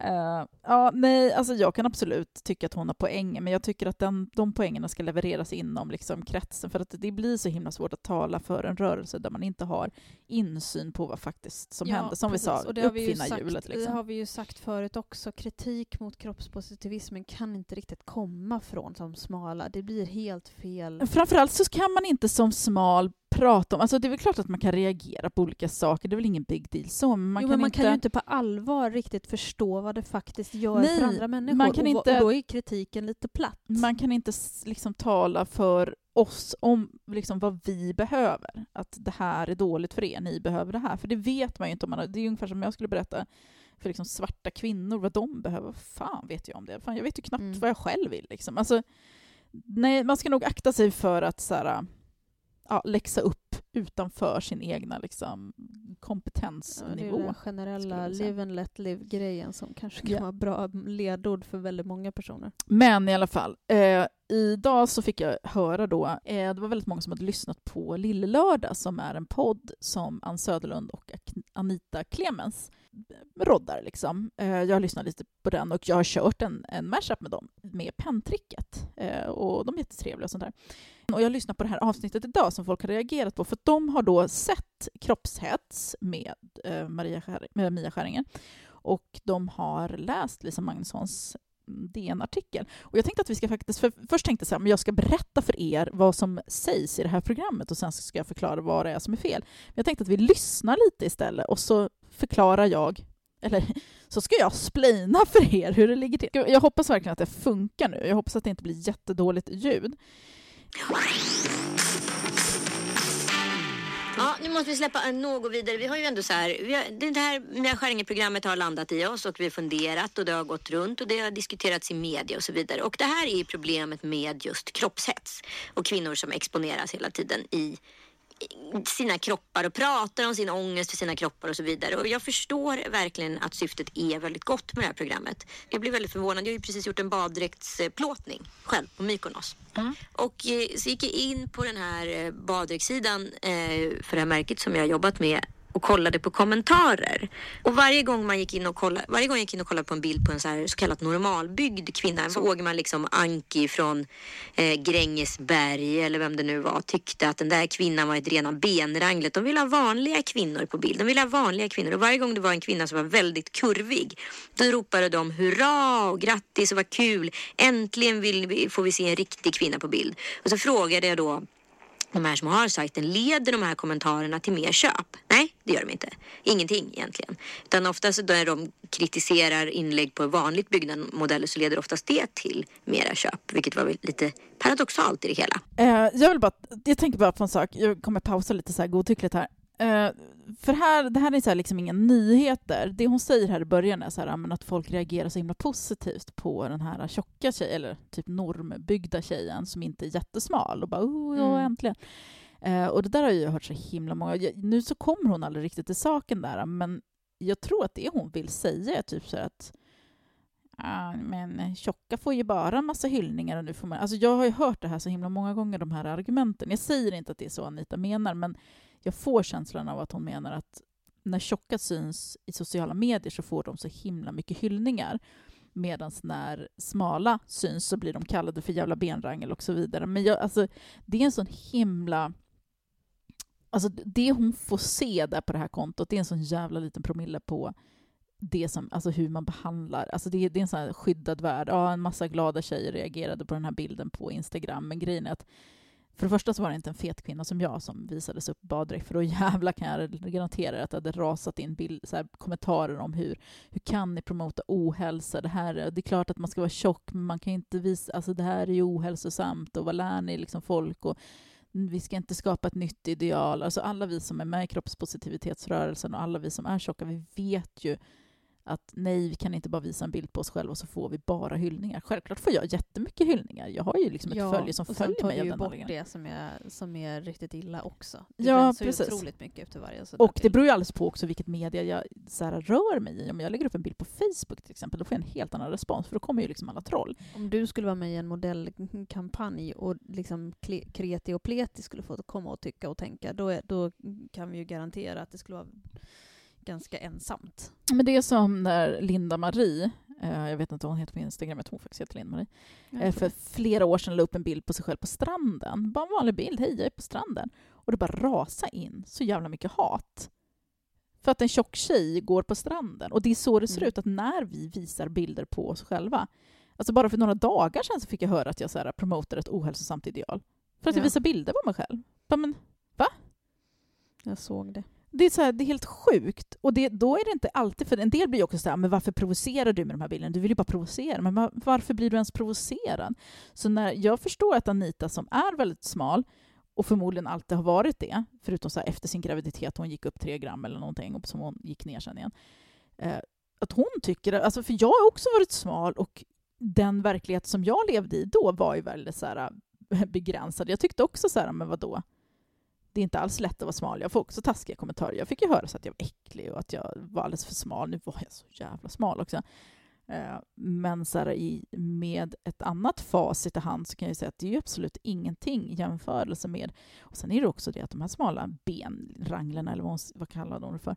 Eh, ja, nej, alltså jag kan absolut tycka att hon har poänger, men jag tycker att den, de poängerna ska levereras inom liksom kretsen, för att det blir så himla svårt att tala för en rörelse där man inte har insyn på vad faktiskt som Ja, händer. Som precis. vi sa, Och det har vi ju uppfinna sagt, hjulet. Det Liksom. har vi ju sagt förut också. Kritik mot kroppspositivismen kan inte riktigt komma från de smala. Det blir helt fel. Framförallt så kan man inte som smal prata om... Alltså det är väl klart att man kan reagera på olika saker, det är väl ingen big deal så, men man jo, kan men man inte... kan ju inte på allvar riktigt förstå vad det faktiskt gör Nej, för andra människor. man kan och, inte- och då är kritiken lite platt. Man kan inte liksom tala för oss om liksom vad vi behöver. Att det här är dåligt för er, ni behöver det här. För det vet man ju inte om man Det är ungefär som om jag skulle berätta för liksom svarta kvinnor vad de behöver. Fan vet jag om det? Fan, jag vet ju knappt Mm. vad jag själv vill. Liksom. Alltså, nej, man ska nog akta sig för att så här, ja, läxa upp utanför sin egna liksom, Ja, det är kompetensnivå. den generella live and let live-grejen som kanske kan Ja. vara bra ledord för väldigt många personer. Men i alla fall, eh, idag så fick jag höra då, eh, det var väldigt många som hade lyssnat på Lillelördag som är en podd som Ann Söderlund och Anita Clemens roddar. Liksom. Eh, jag har lyssnat lite på den och jag har kört en, en mashup med dem med penntricket. Eh, och de är jättetrevliga och sånt där. Och jag lyssnar på det här avsnittet idag som folk har reagerat på för de har då sett kroppshets med, eh, Maria Skär, med Mia Skäringer och de har läst Lisa Magnussons DN-artikel. Och jag tänkte att vi ska faktiskt, för först tänkte jag så här, men jag ska berätta för er vad som sägs i det här programmet och sen ska jag förklara vad det är som är fel. Men jag tänkte att vi lyssnar lite istället och så förklarar jag, eller så ska jag splina för er hur det ligger till. Jag hoppas verkligen att det funkar nu. Jag hoppas att det inte blir jättedåligt ljud. Ja, nu måste vi släppa något vidare. Vi har ju ändå så här, vi har, det här Mia Skäringer-programmet har landat i oss och vi har funderat och det har gått runt och det har diskuterats i media och så vidare. Och det här är ju problemet med just kroppshets och kvinnor som exponeras hela tiden i sina kroppar och pratar om sin ångest för sina kroppar och så vidare. Och jag förstår verkligen att syftet är väldigt gott med det här programmet. Jag blir väldigt förvånad. Jag har ju precis gjort en baddräktsplåtning själv på Mykonos. Och eh, så gick jag in på den här eh, baddräktssidan eh, för det här märket som jag har jobbat med och kollade på kommentarer. Och varje gång man gick in och kollade, varje gång jag gick in och kollade på en bild på en så, här, så kallat normalbyggd kvinna såg man liksom Anki från eh, Grängesberg eller vem det nu var tyckte att den där kvinnan var ett rena benranglet. De ville ha vanliga kvinnor på bild. De ville ha vanliga kvinnor och varje gång det var en kvinna som var väldigt kurvig då ropade de hurra och grattis och vad kul. Äntligen vill vi, får vi se en riktig kvinna på bild. Och så frågade jag då de här som har sajten, leder de här kommentarerna till mer köp? Nej, det gör de inte. Ingenting egentligen. Utan oftast när de kritiserar inlägg på vanligt byggda modeller så leder oftast det till mera köp, vilket var lite paradoxalt i det hela. Eh, jag, vill bara, jag tänker bara på en sak, jag kommer pausa lite så här godtyckligt här. Eh, för här, det här är så här liksom inga nyheter. Det hon säger här i början är så här, att folk reagerar så himla positivt på den här tjocka tjejen, eller typ normbyggda tjejen som inte är jättesmal och bara oh, ja, Mm. äntligen. Eh, och det där har jag hört så himla många jag, Nu så kommer hon aldrig riktigt till saken där, men jag tror att det hon vill säga är typ så här att Ja, men eh, tjocka får ju bara en massa hyllningar och nu får man... Alltså jag har ju hört det här så himla många gånger, de här argumenten. Jag säger inte att det är så Anita menar, men jag får känslan av att hon menar att när tjocka syns i sociala medier så får de så himla mycket hyllningar. Medan när smala syns så blir de kallade för jävla benrangel och så vidare. Men jag, alltså, det är en sån himla... Alltså det hon får se där på det här kontot, det är en sån jävla liten promille på det som, alltså hur man behandlar, alltså det, det är en sån här skyddad värld. Ja, en massa glada tjejer reagerade på den här bilden på Instagram, men grejen är att för det första så var det inte en fet kvinna som jag som visades upp baddräkt, för då jävla kan jag garantera att det hade rasat in bild, så här, kommentarer om hur, hur kan ni promota ohälsa? Det, här, är- det är klart att man ska vara tjock, men man kan inte visa, alltså det här är ju ohälsosamt och vad lär ni liksom folk? Och, vi ska inte skapa ett nytt ideal. Alltså alla vi som är med i kroppspositivitetsrörelsen och alla vi som är tjocka, vi vet ju att nej, vi kan inte bara visa en bild på oss själva och så får vi bara hyllningar. Självklart får jag jättemycket hyllningar. Jag har ju liksom ett följe som och sen följer tar mig du ju bort det som är, som är riktigt illa också. Det Ja, bränns ju precis. otroligt mycket efter varje sån Och det bild. beror ju alldeles på också vilket media jag så här, rör mig i. Om jag lägger upp en bild på Facebook till exempel, då får jag en helt annan respons, för då kommer ju liksom alla troll. Om du skulle vara med i en modellkampanj och liksom kreti och pleti skulle få komma och tycka och tänka, då, är, då kan vi ju garantera att det skulle vara ganska ensamt. Men det är som när Linda Marie, eh, jag vet inte vad hon heter på Instagram, jag tror hon faktiskt heter Linda Marie, eh, för flera år sedan la upp en bild på sig själv på stranden. Bara en vanlig bild, hej jag är på stranden. Och det bara rasa in så jävla mycket hat. För att en tjock tjej går på stranden. Och det är så det ser Mm. ut, att när vi visar bilder på oss själva. Alltså bara för några dagar sedan så fick jag höra att jag så här, promotar ett ohälsosamt ideal. För att jag Ja. visar bilder på mig själv. Bara, men, Jag såg det det är, så här, det är helt sjukt. Och det, då är det inte alltid, för en del blir ju också så här, men varför provocerar du med de här bilderna? Du vill ju bara provocera. Men varför blir du ens provocerad? Så när jag förstår att Anita som är väldigt smal, och förmodligen alltid har varit det, förutom så här efter sin graviditet, hon gick upp tre gram eller någonting, och som hon gick ner sen igen. Eh, att hon tycker, alltså för jag har också varit smal och den verklighet som jag levde i då var ju väldigt så här, eh, begränsad. Jag tyckte också så här, men vadå? Det är inte alls lätt att vara smal. Jag får också taskiga kommentarer. Jag fick ju höra så att jag var äcklig och att jag var alldeles för smal. Nu var jag så jävla smal också. Eh, men så här, i, med ett annat facit i hand så kan jag säga att det är ju absolut ingenting i jämförelse med... Och sen är det också det att de här smala benranglerna, eller vad, hon, vad kallar de det för,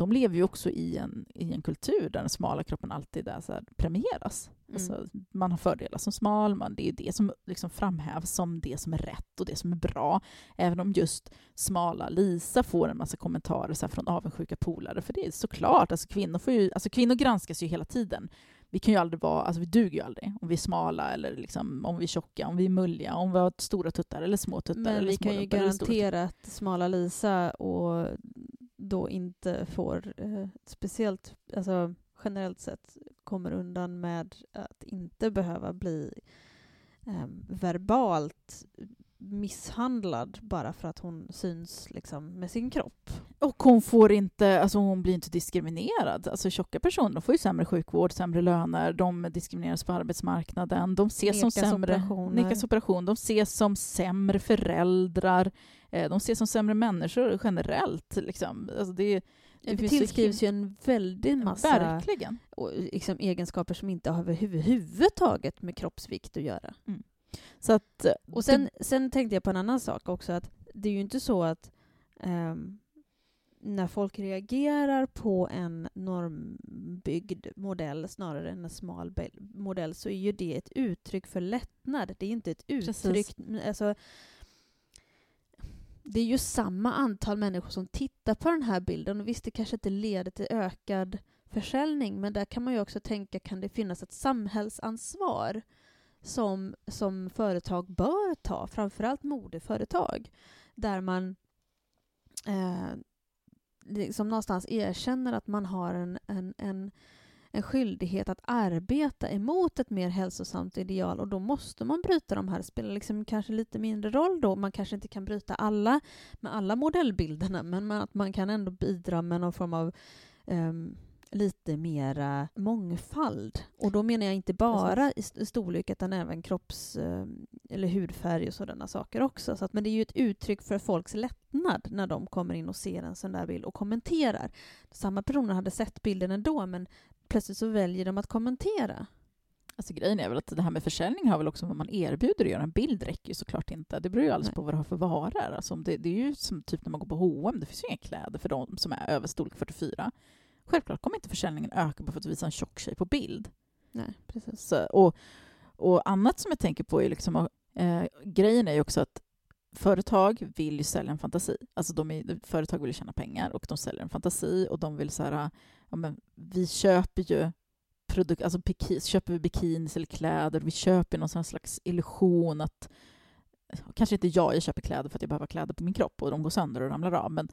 de lever ju också i en, i en kultur där den smala kroppen alltid är så premieras. Mm. Alltså, man har fördelar som smal, man, det är det som liksom framhävs som det som är rätt och det som är bra. Även om just smala Lisa får en massa kommentarer så från avundsjuka polare. För det är såklart, alltså kvinnor, får ju, alltså kvinnor granskas ju hela tiden. Vi kan ju aldrig vara, alltså vi duger ju aldrig om vi är smala eller liksom, om vi är tjocka, om vi är mulliga, om vi har stora tuttar eller små tuttar. Men vi kan ju garantera att smala Lisa och då inte får eh, speciellt, alltså generellt sett kommer undan med att inte behöva bli eh, verbalt misshandlad bara för att hon syns liksom med sin kropp. Och hon får inte, alltså hon blir inte diskriminerad. Alltså tjocka personer de får ju sämre sjukvård, sämre löner, de diskrimineras på arbetsmarknaden, de ses som sämre... operationer. Nekas operation. De ses som sämre föräldrar, eh, de ses som sämre människor generellt. Liksom. Alltså det, Det, det tillskrivs ju en väldig massa Verkligen. och, liksom, egenskaper som inte har överhuvudtaget med kroppsvikt att göra. Så att, eh, Och sen, sen tänkte jag på en annan sak också, att det är ju inte så att ehm, när folk reagerar på en normbyggd modell snarare än en smal modell så är ju det ett uttryck för lättnad. Det är inte ett Precis. uttryck... Alltså, det är ju samma antal människor som tittar på den här bilden och visst, det kanske inte leder till ökad försäljning men där kan man ju också tänka, kan det finnas ett samhällsansvar som, som företag bör ta, framförallt modeföretag, där man eh, liksom någonstans erkänner att man har en, en, en, en skyldighet att arbeta emot ett mer hälsosamt ideal och då måste man bryta de här. Det spelar liksom kanske lite mindre roll då. Man kanske inte kan bryta alla med alla modellbilderna men man, att man kan ändå bidra med någon form av ehm, lite mera mångfald. Och då menar jag inte bara i st- storlek utan även kropps eh, eller hudfärg och sådana saker också. Så att, men det är ju ett uttryck för folks lättnad när de kommer in och ser en sån där bild och kommenterar. Samma personer hade sett bilden ändå men plötsligt så väljer de att kommentera. Alltså grejen är väl att det här med försäljning har väl också vad man erbjuder att göra. En bild räcker ju såklart inte. Det beror ju alldeles på vad du har för varor. Alltså det, det är ju som typ när man går på H&M. det finns ju inga kläder för de som är över storlek 44. Självklart kommer inte försäljningen öka bara för att visa en tjock tjej på bild. Nej, precis. Så, och, och annat som jag tänker på är liksom, eh, grejen är ju också att företag vill ju sälja en fantasi. Alltså de är, företag vill ju tjäna pengar och de säljer en fantasi och de vill så här, ja, men vi köper ju produk, alltså biki, köper vi bikinis eller kläder, vi köper någon slags illusion att kanske inte jag, jag köper kläder för att jag behöver kläder på min kropp och de går sönder och ramlar av, men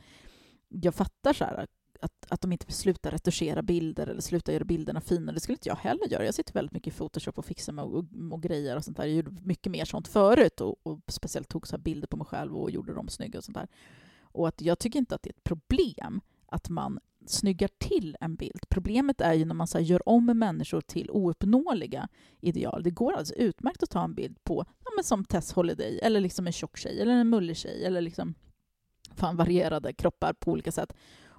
jag fattar så här att, att de inte slutar retuschera bilder eller slutar göra bilderna finare. Det skulle inte jag heller göra. Jag sitter väldigt mycket i Photoshop och fixar med och, och, och grejer och sånt där. Jag gjorde mycket mer sånt förut och, och speciellt tog så här bilder på mig själv och gjorde dem snygga och sånt där. Och att jag tycker inte att det är ett problem att man snyggar till en bild. Problemet är ju när man så gör om människor till ouppnåeliga ideal. Det går alltså utmärkt att ta en bild på, ja, men som Tess Holiday, eller liksom en tjock tjej, eller en mullig tjej, eller liksom fan varierade kroppar på olika sätt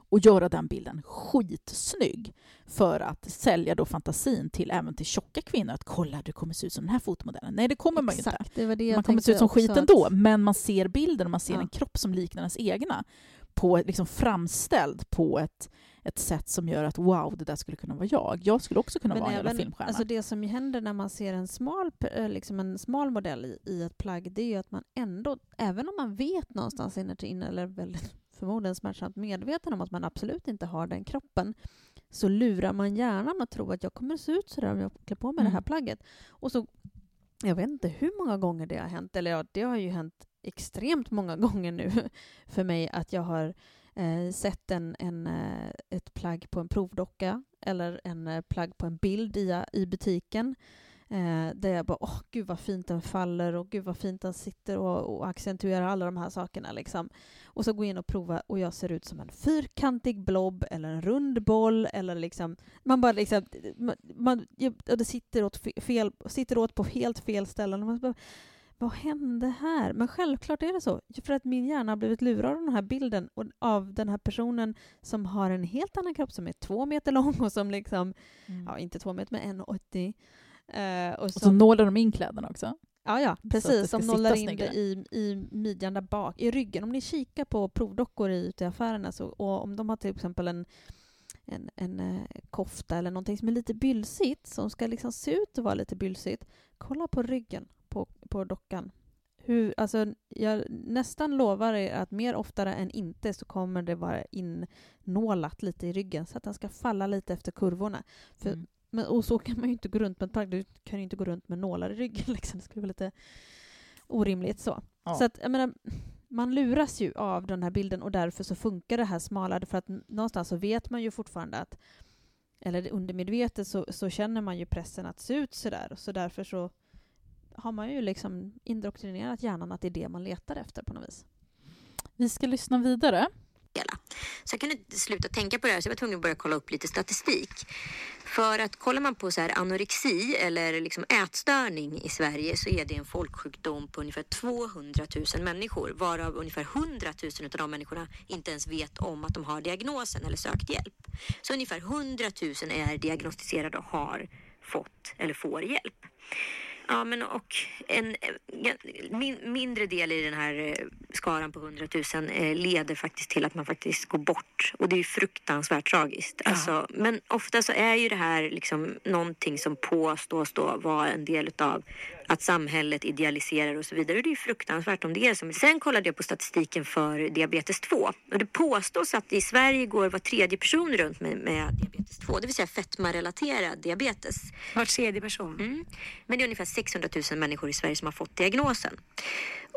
och göra den bilden skitsnygg för att sälja då fantasin till även till tjocka kvinnor att kolla, du kommer se ut som den här fotomodellen. Nej, det kommer man ju inte. Det var det jag Man kommer se ut som skit att- ändå, men man ser bilden och man ser Ja. en kropp som liknar ens egna på, liksom framställd på ett, ett sätt som gör att wow, det där skulle kunna vara jag. Jag skulle också kunna Men vara en jävla filmstjärna. alltså det som händer när man ser en smal, eh, liksom en smal modell i, i ett plagg, det är ju att man ändå, även om man vet någonstans inne, eller väldigt förmodligen smärtsamt medveten om att man absolut inte har den kroppen, så lurar man hjärnan att tro att jag kommer se ut sådär om jag klär på mig det här Mm. plagget. Och så, jag vet inte hur många gånger det har hänt, eller ja, det har ju hänt extremt många gånger nu för mig att jag har eh, sett en, en, eh, ett plagg på en provdocka eller en eh, plagg på en bild i, i butiken eh, där jag bara åh gud vad fint den faller och gud vad fint den sitter och, och accentuerar alla de här sakerna liksom. Och så går jag in och provar och jag ser ut som en fyrkantig blob eller en rund boll eller liksom man bara liksom man, man, det sitter åt, fe- fel, sitter åt på helt fel ställen. Och man bara, vad hände här? Men självklart är det så. För att min hjärna har blivit lurad av den här bilden och av den här personen som har en helt annan kropp som är två meter lång och som liksom, Mm. ja inte två meter men 1,80. Eh, och och så som, nålar de in kläderna också. ja, ja, precis. sitta nollar in snyggare. det i, i midjan där bak, i ryggen. Om ni kikar på provdockor i, ute i affärerna så, och om de har till exempel en en, en eh, kofta eller någonting som är lite bylsigt, som ska liksom se ut att vara lite bylsigt, kolla på ryggen på, på dockan. Hur, alltså, jag nästan lovar er att mer oftare än inte så kommer det vara innålat lite i ryggen så att den ska falla lite efter kurvorna. För, Mm. Men, och så kan man ju inte gå runt med ett plagg. Du kan ju inte gå runt med nålar i ryggen. Liksom. Det skulle vara lite orimligt så. Ja. Så att, jag menar, man luras ju av den här bilden och därför så funkar det här smala. För att någonstans så vet man ju fortfarande att, eller undermedvetet så, så känner man ju pressen att se ut sådär. Så därför så har man ju liksom indoktrinerat hjärnan att det är det man letar efter på något vis. Vi ska lyssna vidare. Så jag kunde inte sluta tänka på det här så jag var tvungen att börja kolla upp lite statistik. För att kollar man på så här anorexi eller liksom ätstörning i Sverige så är det en folksjukdom på ungefär 200 000 människor varav ungefär 100 000 av de människorna inte ens vet om att de har diagnosen eller sökt hjälp. Så ungefär 100 000 är diagnostiserade och har fått eller får hjälp. Ja, men och en min, mindre del i den här eh, skaran på 100 000 eh, leder faktiskt till att man faktiskt går bort. Och det är ju fruktansvärt tragiskt. Alltså, men ofta så är ju det här liksom någonting som påstås då vara en del av att samhället idealiserar och så vidare. Och det är fruktansvärt om det är så. Sen kollade jag på statistiken för diabetes 2. Och det påstås att i Sverige går var tredje person runt med, med diabetes 2. Det vill säga fetmarelaterad diabetes. Var tredje person. Mm. Men det är ungefär 600 000 människor i Sverige som har fått diagnosen.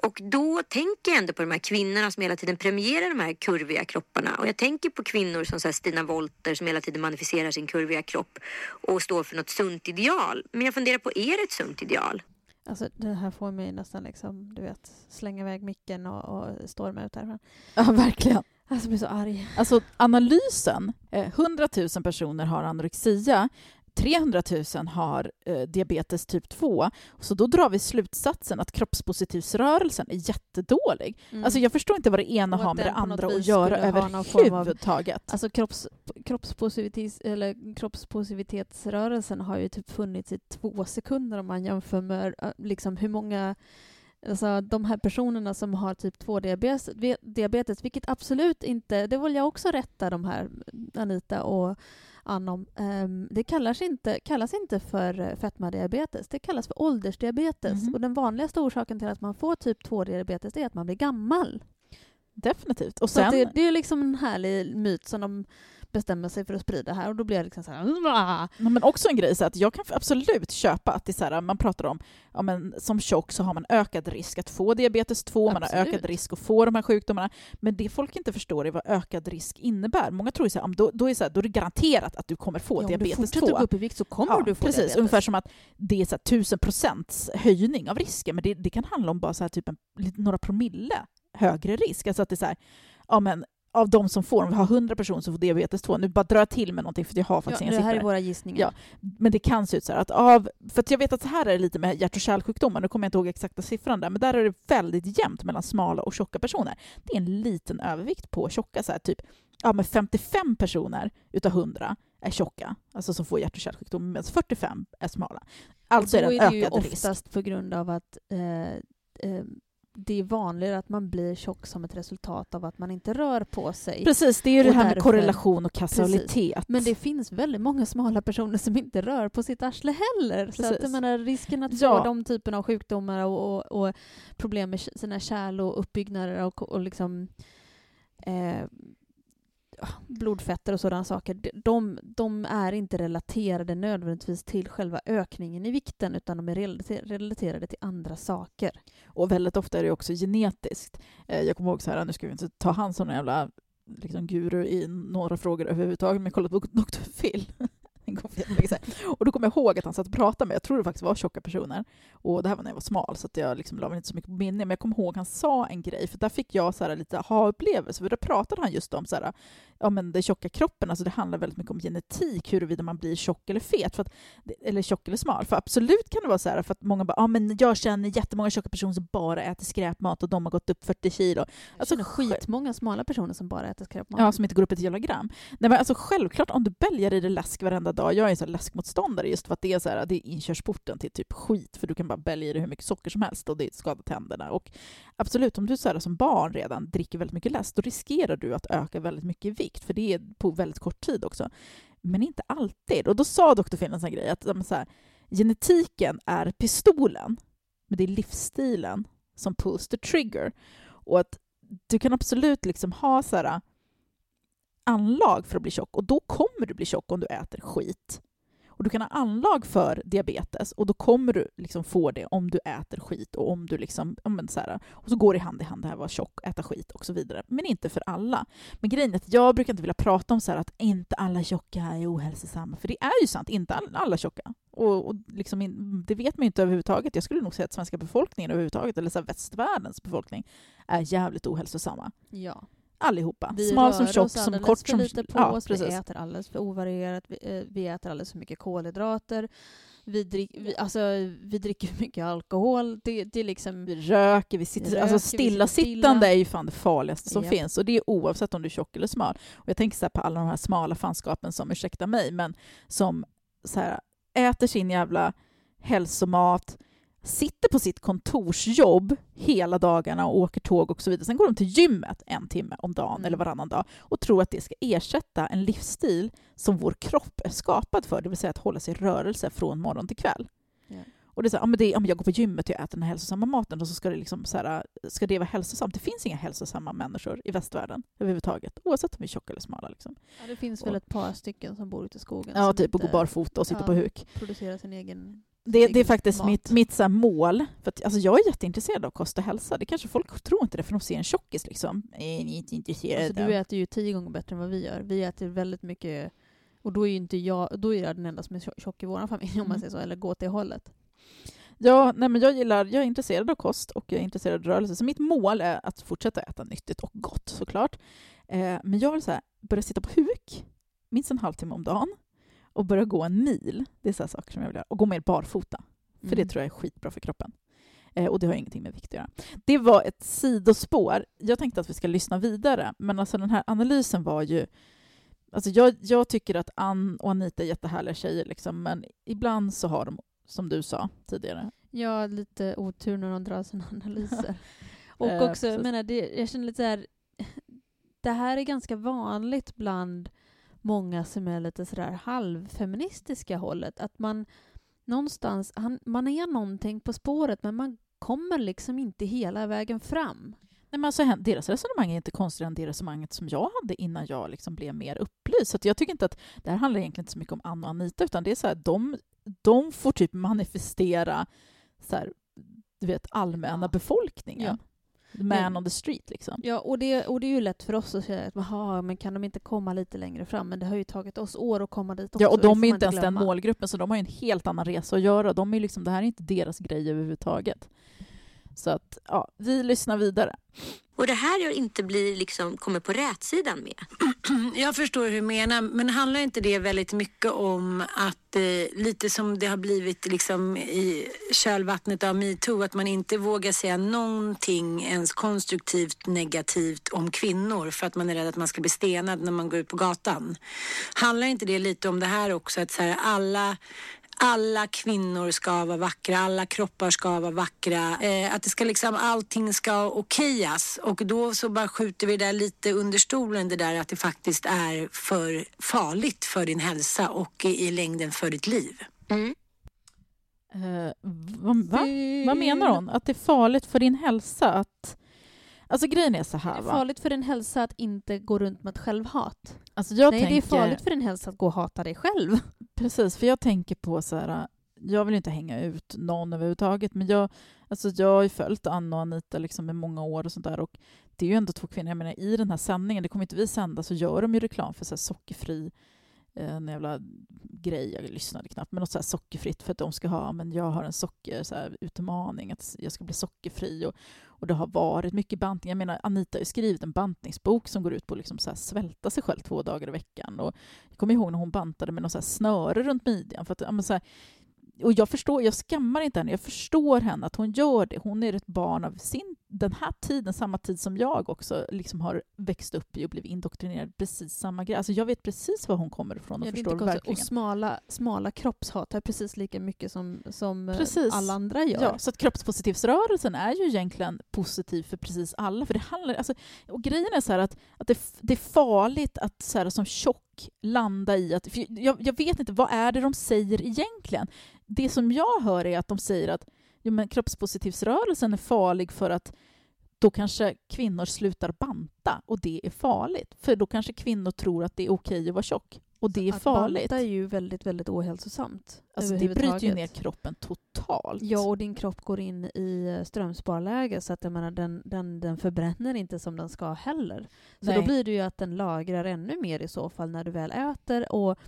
Och då tänker jag ändå på de här kvinnorna som hela tiden premierar de här kurviga kropparna. Och jag tänker på kvinnor som så Stina Wolter som hela tiden manifesterar sin kurviga kropp och står för något sunt ideal. Men jag funderar på, är det ett sunt ideal? Alltså det här får mig nästan liksom, du vet, slänga iväg micken och, och storma ut härifrån. Ja, verkligen. Alltså jag blir så arg. Alltså analysen, eh, 100 000 personer har anorexia, 300 000 har eh, diabetes typ 2. Så då drar vi slutsatsen att kroppspositivsrörelsen är jättedålig. Mm. Alltså jag förstår inte vad det ena Och har med det andra att göra form av- överhuvudtaget. Alltså kropps, kroppspositivitet, eller kroppspositivitetsrörelsen har ju typ funnits i två sekunder om man jämför med äh, liksom hur många Alltså de här personerna som har typ 2-diabetes, diabetes, vilket absolut inte, det vill jag också rätta de här, Anita och Anna om. Ehm, det kallas inte, kallas inte för eh, fetmadiabetes, det kallas för åldersdiabetes. Mhm. Och den vanligaste orsaken till att man får typ 2-diabetes är att man blir gammal. Definitivt. Och Så sen, det, det är liksom en härlig myt som de bestämmer sig för att sprida här och då blir jag liksom så här... Ja, men också en grej så att jag kan absolut köpa att det så här, man pratar om ja, men som tjock så har man ökad risk att få diabetes 2, man har Absolut. ökad risk att få de här sjukdomarna. Men det folk inte förstår är vad ökad risk innebär. Många tror ju så här, då, då, är så här, då är det garanterat att du kommer få Ja, om du diabetes fortsätter 2. gå upp i vikt så kommer Ja, du få precis, diabetes. ungefär som att det är så 1000 procents höjning av risken, men det, det kan handla om bara så här, typ en, några promille högre risk. Alltså att det är så här, ja men av de som får, om vi har 100 personer som får diabetes 2, nu bara drar jag till med någonting för jag har Ja, faktiskt det inga här är siffror. våra gissningar. Ja. Men det kan se ut så här att av, för att jag vet att så här är det lite med hjärt och kärlsjukdomar, nu kommer jag inte ihåg exakta siffran där, men där är det väldigt jämnt mellan smala och tjocka personer. Det är en liten övervikt på tjocka, så här, typ ja, men 55 personer utav 100 är tjocka, alltså som får hjärt och kärlsjukdom, medan 45 är smala. Alltså är Då det är en det ju ökad risk. oftast på grund av att eh, eh, det är vanligare att man blir tjock som ett resultat av att man inte rör på sig. Precis, det är ju det här med därför- korrelation och kausalitet. Men det finns väldigt många smala personer som inte rör på sitt arsle heller. Så att, Precis. jag menar, risken att Ja. få de typerna av sjukdomar och, och, och problem med sina kärl och uppbyggnader och, och liksom eh, blodfetter och sådana saker, de- de, är inte relaterade nödvändigtvis till själva ökningen i vikten utan de är relaterade till andra saker. Och väldigt ofta är det också genetiskt. Eh, jag kommer ihåg så här, nu ska vi inte ta hand som någon jävla liksom, guru i några frågor överhuvudtaget, men jag kollade på Dr. Phil. Och då kommer jag ihåg att han satt och pratade med, jag tror det faktiskt var tjocka personer, och det här var när jag var smal så att jag liksom la inte så mycket på minne, men jag kommer ihåg han sa en grej, för där fick jag så här lite aha-upplevelse, för då pratade han just om så här, ja, men den tjocka kroppen, alltså det handlar väldigt mycket om genetik, huruvida man blir tjock eller fet, för att, eller tjock eller smal. För absolut kan det vara så här, för att många bara, ja men jag känner jättemånga tjocka personer som bara äter skräpmat och de har gått upp 40 kilo. Alltså Alltså, skitmånga smala personer som bara äter skräpmat. Ja, som inte går upp ett jävla gram. Nej, men alltså självklart, om du bälgar i dig läsk varenda dag, jag är en sån läskmotståndare just för att det är, så här, det är inkörsporten till typ skit, för du kan bara bälja i dig hur mycket socker som helst och det skadar tänderna. Och absolut, om du så här, som barn redan dricker väldigt mycket läsk, då riskerar du att öka väldigt mycket i vikt, för det är på väldigt kort tid också. Men inte alltid. Och då sa doktor Finn en sån här grej, att så här, genetiken är pistolen, men det är livsstilen som pulls the trigger. Och att du kan absolut liksom ha så här, anlag för att bli tjock och då kommer du bli tjock om du äter skit. Och du kan ha anlag för diabetes och då kommer du liksom få det om du äter skit och om du liksom, om så här, och så går det hand i hand det här att vara tjock, äta skit och så vidare. Men inte för alla. Men grejen är att jag brukar inte vilja prata om så här att inte alla tjocka är ohälsosamma, för det är ju sant, inte alla tjocka. Och, och liksom, in- det vet man ju inte överhuvudtaget. Jag skulle nog säga att svenska befolkningen överhuvudtaget, eller så här västvärldens befolkning, är jävligt ohälsosamma. ja. Allihopa. Vi Smal som rör tjock oss som alldeles kort för som... lite på ja, oss, vi precis. äter alldeles för ovarierat, vi, eh, vi äter alldeles för mycket kolhydrater, vi, drick, vi, alltså, vi dricker för mycket alkohol. Det, det är liksom... Vi röker, vi sitter... Vi alltså röker, vi sitter stillasittande stilla. är ju fan det farligaste som Japp. finns. Och det är oavsett om du är tjock eller smal. Och jag tänker så här på alla de här smala fanskapen som, ursäkta mig, men som så här, äter sin jävla hälsomat, sitter på sitt kontorsjobb hela dagarna och åker tåg och så vidare. Sen går de till gymmet en timme om dagen Mm. eller varannan dag och tror att det ska ersätta en livsstil som vår kropp är skapad för, det vill säga att hålla sig i rörelse från morgon till kväll. Ja. Och det är så här, men det, men jag går på gymmet och jag äter den här hälsosamma maten och så ska det, liksom så här, ska det vara hälsosamt. Det finns inga hälsosamma människor i västvärlden överhuvudtaget, oavsett om vi är tjocka eller smala. Liksom. Ja, det finns väl ett par stycken som bor ute i skogen Ja, typ och går barfota och sitter ja. på huk. producerar sin egen... Det, det är faktiskt mat. mitt, mitt så mål. För att, alltså, jag är jätteintresserad av kost och hälsa. Det kanske folk tror inte det, för de ser en tjockis. Liksom. Är ni inte intresserade? Alltså, du äter ju tio gånger bättre än vad vi gör. Vi äter väldigt mycket... Och då är inte jag, då är jag den enda som är tjo- tjock i vår familj, om man Mm. säger så, eller går det hållet. Ja, nej, men jag, gillar, jag är intresserad av kost och jag är intresserad av rörelse. Så mitt mål är att fortsätta äta nyttigt och gott såklart. Eh, men jag vill så här, börja sitta på huk minst en halvtimme om dagen och börja gå en mil. Det är så saker som jag vill göra. Och gå mer barfota. För det Mm. tror jag är skitbra för kroppen. Eh, och det har ingenting med vikt att göra. Det var ett sidospår. Jag tänkte att vi ska lyssna vidare, men alltså den här analysen var ju... Alltså jag, jag tycker att Ann och Anita är jättehärliga tjejer, liksom, men ibland så har de, som du sa tidigare, Jag har lite otur när de drar sina analyser. och Eh, också, jag precis. menar, det, jag känner lite så här, det här är ganska vanligt bland många som är lite sådär halvfeministiska hållet. Att man någonstans, han, man är någonting på spåret men man kommer liksom inte hela vägen fram. Nej, men alltså, deras resonemang är inte konstigare än det resonemanget som jag hade innan jag liksom blev mer upplyst. Så jag tycker inte att det här handlar egentligen inte så mycket om Ann och Anita, utan det är så här, de, de får typ manifestera så här, du vet, allmänna Ja. befolkningen. The man on the street liksom. Ja, och det, och det är ju lätt för oss att säga att "Jaha, men kan de inte komma lite längre fram? Men det har ju tagit oss år att komma dit också. Ja, och de är inte ens den glömma. målgruppen, så de har ju en helt annan resa att göra. De är liksom, det här är inte deras grej överhuvudtaget. Så att, ja, vi lyssnar vidare. Och det här jag inte blir liksom, kommer på rätsidan med. Jag förstår hur du menar, men handlar inte det väldigt mycket om att eh, lite som det har blivit liksom i kölvattnet av metoo, att man inte vågar säga någonting ens konstruktivt negativt om kvinnor för att man är rädd att man ska bli stenad när man går ut på gatan. Handlar inte det lite om det här också, att så här, alla alla kvinnor ska vara vackra, alla kroppar ska vara vackra. Eh, att det ska liksom, allting ska okejas. Och då så bara skjuter vi det där lite under stolen, det där att det faktiskt är för farligt för din hälsa och i, i längden för ditt liv. Mm. Eh, vad, va? vad menar hon? Att det är farligt för din hälsa att... Alltså grejen är så Det här är va. farligt för din hälsa att inte gå runt med ett självhat. Alltså jag Nej, tänker, det är farligt för din hälsa att gå och hata dig själv. Precis, för jag tänker på så här... Jag vill inte hänga ut någon överhuvudtaget, men jag, alltså jag har ju följt Anna och Anita liksom i många år och sånt där och det är ju ändå två kvinnor. Jag menar i den här sändningen, det kommer inte vi sända, så gör de ju reklam för så här sockerfri eh, en jävla grej, jag lyssnade knappt, men något så här sockerfritt för att de ska ha, men jag har en socker, så här, utmaning, att jag ska bli sockerfri och, och det har varit mycket bantning. Jag menar, Anita har ju skrivit en bantningsbok som går ut på att liksom så svälta sig själv två dagar i veckan. Och jag kommer ihåg när hon bantade med något så här snöre runt midjan. För att, ja, men så här, och jag förstår, jag skammar inte henne, jag förstår henne att hon gör det. Hon är ett barn av sin, den här tiden, samma tid som jag också liksom har växt upp i och blivit indoktrinerad precis samma grej. Alltså jag vet precis var hon kommer ifrån och Ja, det är förstår verkligen. Och smala, smala kroppshatar precis lika mycket som, som eh, Precis. alla andra gör. Ja, så att kroppspositivsrörelsen är ju egentligen positiv för precis alla. För det handlar, alltså, och grejen är så att, att det, det är farligt att så här, som tjock landa i att... Jag, jag vet inte, vad är det de säger egentligen? Det som jag hör är att de säger att jo, men kroppspositivsrörelsen är farlig för att då kanske kvinnor slutar banta och det är farligt. För då kanske kvinnor tror att det är okej att vara tjock. Och det är att farligt. banta är ju väldigt, väldigt ohälsosamt. Alltså, det bryter ju ner kroppen totalt. Ja, och din kropp går in i eh, strömsparläge så att jag menar, den, den, den förbränner inte som den ska heller. Så Nej. då blir det ju att den lagrar ännu mer i så fall när du väl äter. Och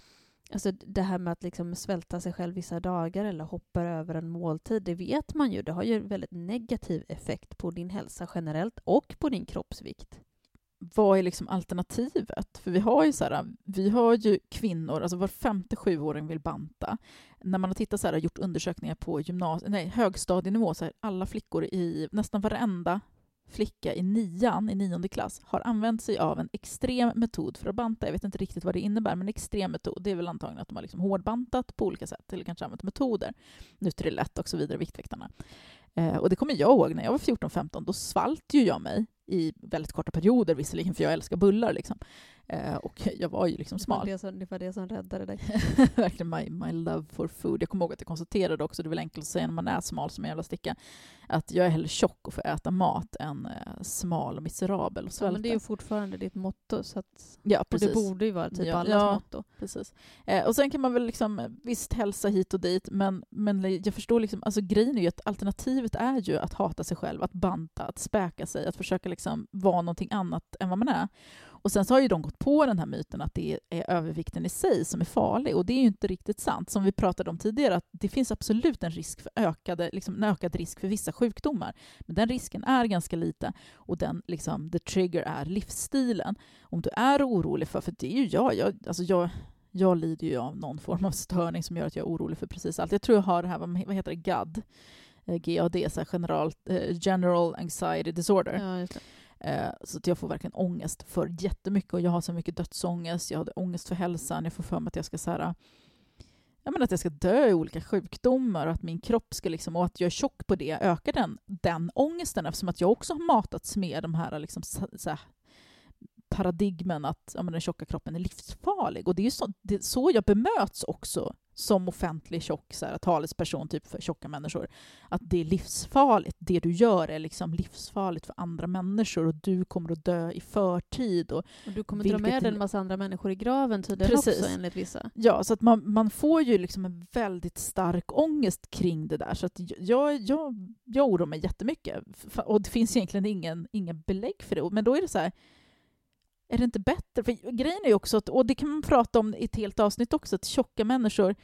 alltså, det här med att liksom svälta sig själv vissa dagar eller hoppa över en måltid, det vet man ju. Det har ju en väldigt negativ effekt på din hälsa generellt och på din kroppsvikt. vad är liksom alternativet? För vi har ju så här, vi har ju kvinnor, alltså var femte sjuåring vill banta. När man har tittat så här, gjort undersökningar på gymnasie, nej, högstadienivå, så här, alla flickor i nästan varenda flicka i nian, i nionde klass, har använt sig av en extrem metod för att banta. Jag vet inte riktigt vad det innebär, men extrem metod, det är väl antagligen att de har liksom hårdbantat på olika sätt, eller kanske använt metoder. Nutrilett och så vidare, Viktväktarna. Eh, och det kommer jag ihåg när jag var 14-15, då svalt ju jag mig i väldigt korta perioder visserligen, för jag älskar bullar. Liksom. Eh, och jag var ju liksom Det var smal. det som, det var det som räddade dig. Verkligen my, my love for food. Jag kommer ihåg att jag konstaterade också, det är väl enkelt att säga när man är smal som en jävla sticka, att jag är hellre tjock och får äta mat än eh, smal och miserabel och Ja, svälta. men det är ju fortfarande ditt motto, så att, ja, precis. det borde ju vara typ Ja, allas ja. motto. Precis. Eh, och sen kan man väl liksom, visst hälsa hit och dit, men, men jag förstår liksom, alltså grejen är ju att alternativet är ju att hata sig själv, att banta, att späka sig, att försöka liksom vara någonting annat än vad man är. Och sen så har ju de gått på den här myten att det är övervikten i sig som är farlig, och det är ju inte riktigt sant. Som vi pratade om tidigare, att det finns absolut en risk för ökade, liksom en ökad risk för vissa sjukdomar, men den risken är ganska liten, och den liksom, the trigger är livsstilen. Om du är orolig för, för det är ju jag, jag, alltså jag jag lider ju av någon form av störning som gör att jag är orolig för precis allt. Jag tror jag har det här, vad heter det, GAD? Eh, GAD, så general, eh, general Anxiety Disorder. Ja. Eh, Så att jag får verkligen ångest för jättemycket och jag har så mycket dödsångest, jag hade ångest för hälsan, jag får för mig att jag ska så här, jag menar att jag ska dö i olika sjukdomar och att min kropp ska liksom, och att jag är tjock på det, ökar den, den ångesten eftersom att jag också har matats med de här, liksom, så här paradigmen att ja, men den tjocka kroppen är livsfarlig. Och det är ju så, det är så jag bemöts också som offentlig tjock så här, talesperson typ för tjocka människor. Att det är livsfarligt. Det du gör är liksom livsfarligt för andra människor och du kommer att dö i förtid. Och, Och du kommer Vilket dra med är- en massa andra människor i graven tydligen Precis. också enligt vissa. ja, så att man, man får ju liksom en väldigt stark ångest kring det där. Så att jag, jag, jag oroar mig jättemycket. Och det finns egentligen ingen, ingen belägg för det. Men då är det så här, är det inte bättre? För grejen är ju också att, och det kan man prata om i ett helt avsnitt också, att tjocka människor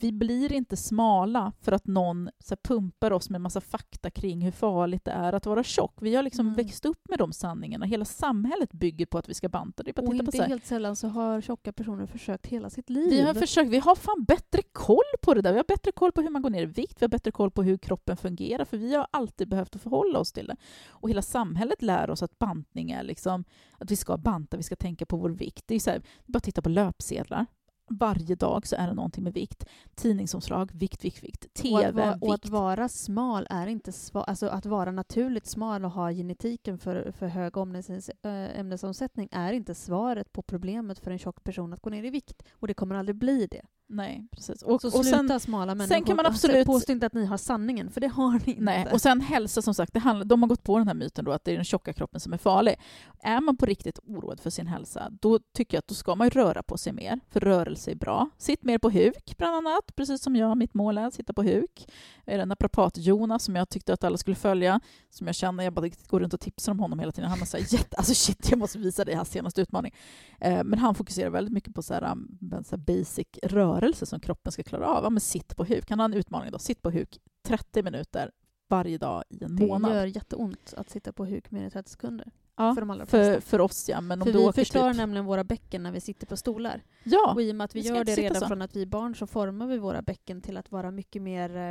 vi blir inte smala för att någon så här, pumpar oss med massa fakta kring hur farligt det är att vara tjock. Vi har liksom Mm. växt upp med de sanningarna. Hela samhället bygger på att vi ska banta. Det är bara att Och inte så här. helt sällan så har tjocka personer försökt hela sitt liv. Vi har försökt, vi har fan bättre koll på det där. Vi har bättre koll på hur man går ner i vikt, vi har bättre koll på hur kroppen fungerar, för vi har alltid behövt att förhålla oss till det. Och hela samhället lär oss att bantning är liksom, att vi ska banta, vi ska tänka på vår vikt. Det är så här, bara titta på löpsedlar. Varje dag så är det någonting med vikt. Tidningsomslag, vikt, vikt, vikt. och, TV, att vara, och att vikt. vara smal är inte sva, alltså att vara naturligt smal och ha genetiken för, för hög äh, ämnesomsättning är inte svaret på problemet för en tjock person att gå ner i vikt. Och det kommer aldrig bli det. Nej, precis. Och, Så och sluta sen, smala människor. sen kan man Alltså, absolut- Påstå inte att ni har sanningen, för det har ni inte. Nej, och sen hälsa som sagt, det handlar, de har gått på den här myten då att det är den tjocka kroppen som är farlig. Är man på riktigt oroad för sin hälsa, då tycker jag att då ska man röra på sig mer, för rörelse är bra. Sitt mer på huk bland annat, precis som jag, mitt mål är att sitta på huk. Är det naprapat-Jonas som jag tyckte att alla skulle följa, som jag känner, jag bara går runt och tipsar om honom hela tiden. Han har så här, jätte, alltså shit, jag måste visa dig hans senaste utmaning. Eh, men han fokuserar väldigt mycket på så här, um, så här basic rörelse som kroppen ska klara av. Ja, men sitt på huk. Han har en utmaning då, sitt på huk 30 minuter varje dag i en det månad. gör jätteont att sitta på huk mer än 30 sekunder. ja, för de allra för, för oss ja, men om För du vi förstör typ... nämligen våra bäcken när vi sitter på stolar. Ja, Och i och med att vi, gör det redan så. från att vi är barn så formar vi våra bäcken till att vara mycket mer eh,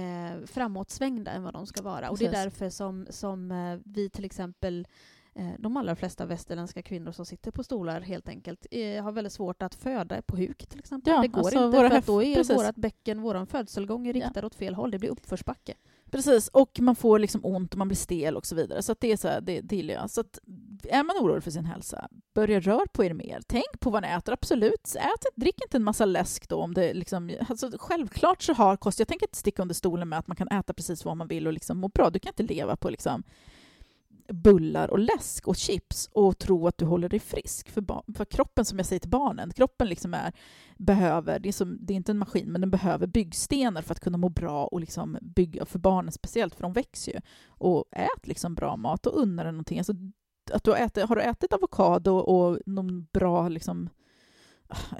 eh, framåtsvängda än vad de ska vara. Och det är Precis. därför som, som eh, vi till exempel de allra flesta västerländska kvinnor som sitter på stolar helt enkelt eh, har väldigt svårt att föda på huk till exempel. Ja, det går alltså inte för att då är precis. vårt bäcken, vår födselgång är Ja. riktad åt fel håll. Det blir uppförsbacke. precis. Och man får liksom ont och man blir stel och så vidare. Så det är så här, det, det gillar jag. Så att är man orolig för sin hälsa, börja röra på er mer. Tänk på vad ni äter, absolut. Ät, drick inte en massa läsk då. Om det liksom, alltså, självklart så har kost... Jag tänker inte sticka under stolen med att man kan äta precis vad man vill och liksom må bra. Du kan inte leva på liksom bullar och läsk och chips och tro att du håller dig frisk. För, för kroppen, som jag säger till barnen, kroppen liksom är, behöver, det är, som, det är inte en maskin, men den behöver byggstenar för att kunna må bra och liksom bygga, för barnen speciellt, för de växer ju. Och ät liksom bra mat och unna dig någonting. Alltså, att du har, ätit, har du ätit avokado och någon bra liksom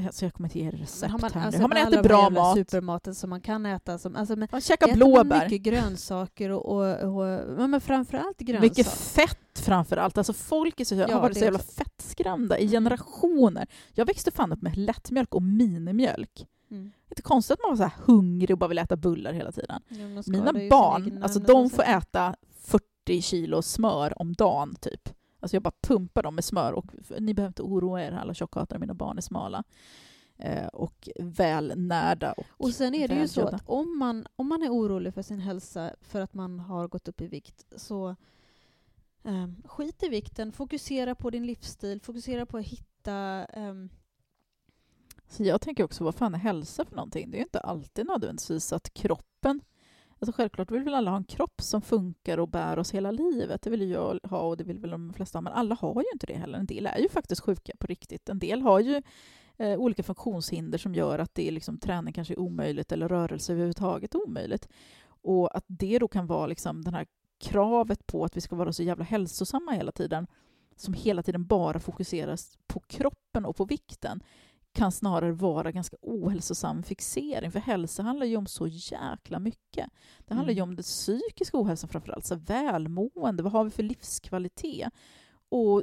Alltså jag kommer inte ge recept har man, här alltså nu. Har man ätit bra mat, supermaten som man kan äta. Som, alltså äter man blåbär. mycket grönsaker och, och, och men framförallt grönsaker. Mycket fett framför allt. Alltså folk är så, Ja, har varit det så jävla också. fettskrämda i generationer. Jag växte fan upp med lättmjölk och minimjölk. Mm. Inte konstigt att man var så här hungrig och bara vill äta bullar hela tiden. Ja, Mina barn, alltså de får äta 40 kilo smör om dagen typ. Alltså jag bara pumpar dem med smör och ni behöver inte oroa er alla tjockhatare, mina barn är smala. Eh, och välnärda. Och, Och sen är det ju så att om man, om man är orolig för sin hälsa för att man har gått upp i vikt så eh, skit i vikten, fokusera på din livsstil, fokusera på att hitta ehm, Så jag tänker också, vad fan är hälsa för någonting? Det är ju inte alltid nödvändigtvis att kroppen... Alltså självklart vill väl alla ha en kropp som funkar och bär oss hela livet. Det vill ju jag ha och det vill väl de flesta ha. Men alla har ju inte det heller. En del är ju faktiskt sjuka på riktigt. En del har ju eh, olika funktionshinder som gör att det är liksom, träning kanske är omöjligt eller rörelse överhuvudtaget är omöjligt. Och att det då kan vara liksom den här kravet på att vi ska vara så jävla hälsosamma hela tiden som hela tiden bara fokuseras på kroppen och på vikten kan snarare vara ganska ohälsosam fixering. För hälsa handlar ju om så jäkla mycket. Det handlar ju Mm. om den psykiska ohälsan framförallt. Så välmående, vad har vi för livskvalitet? Och,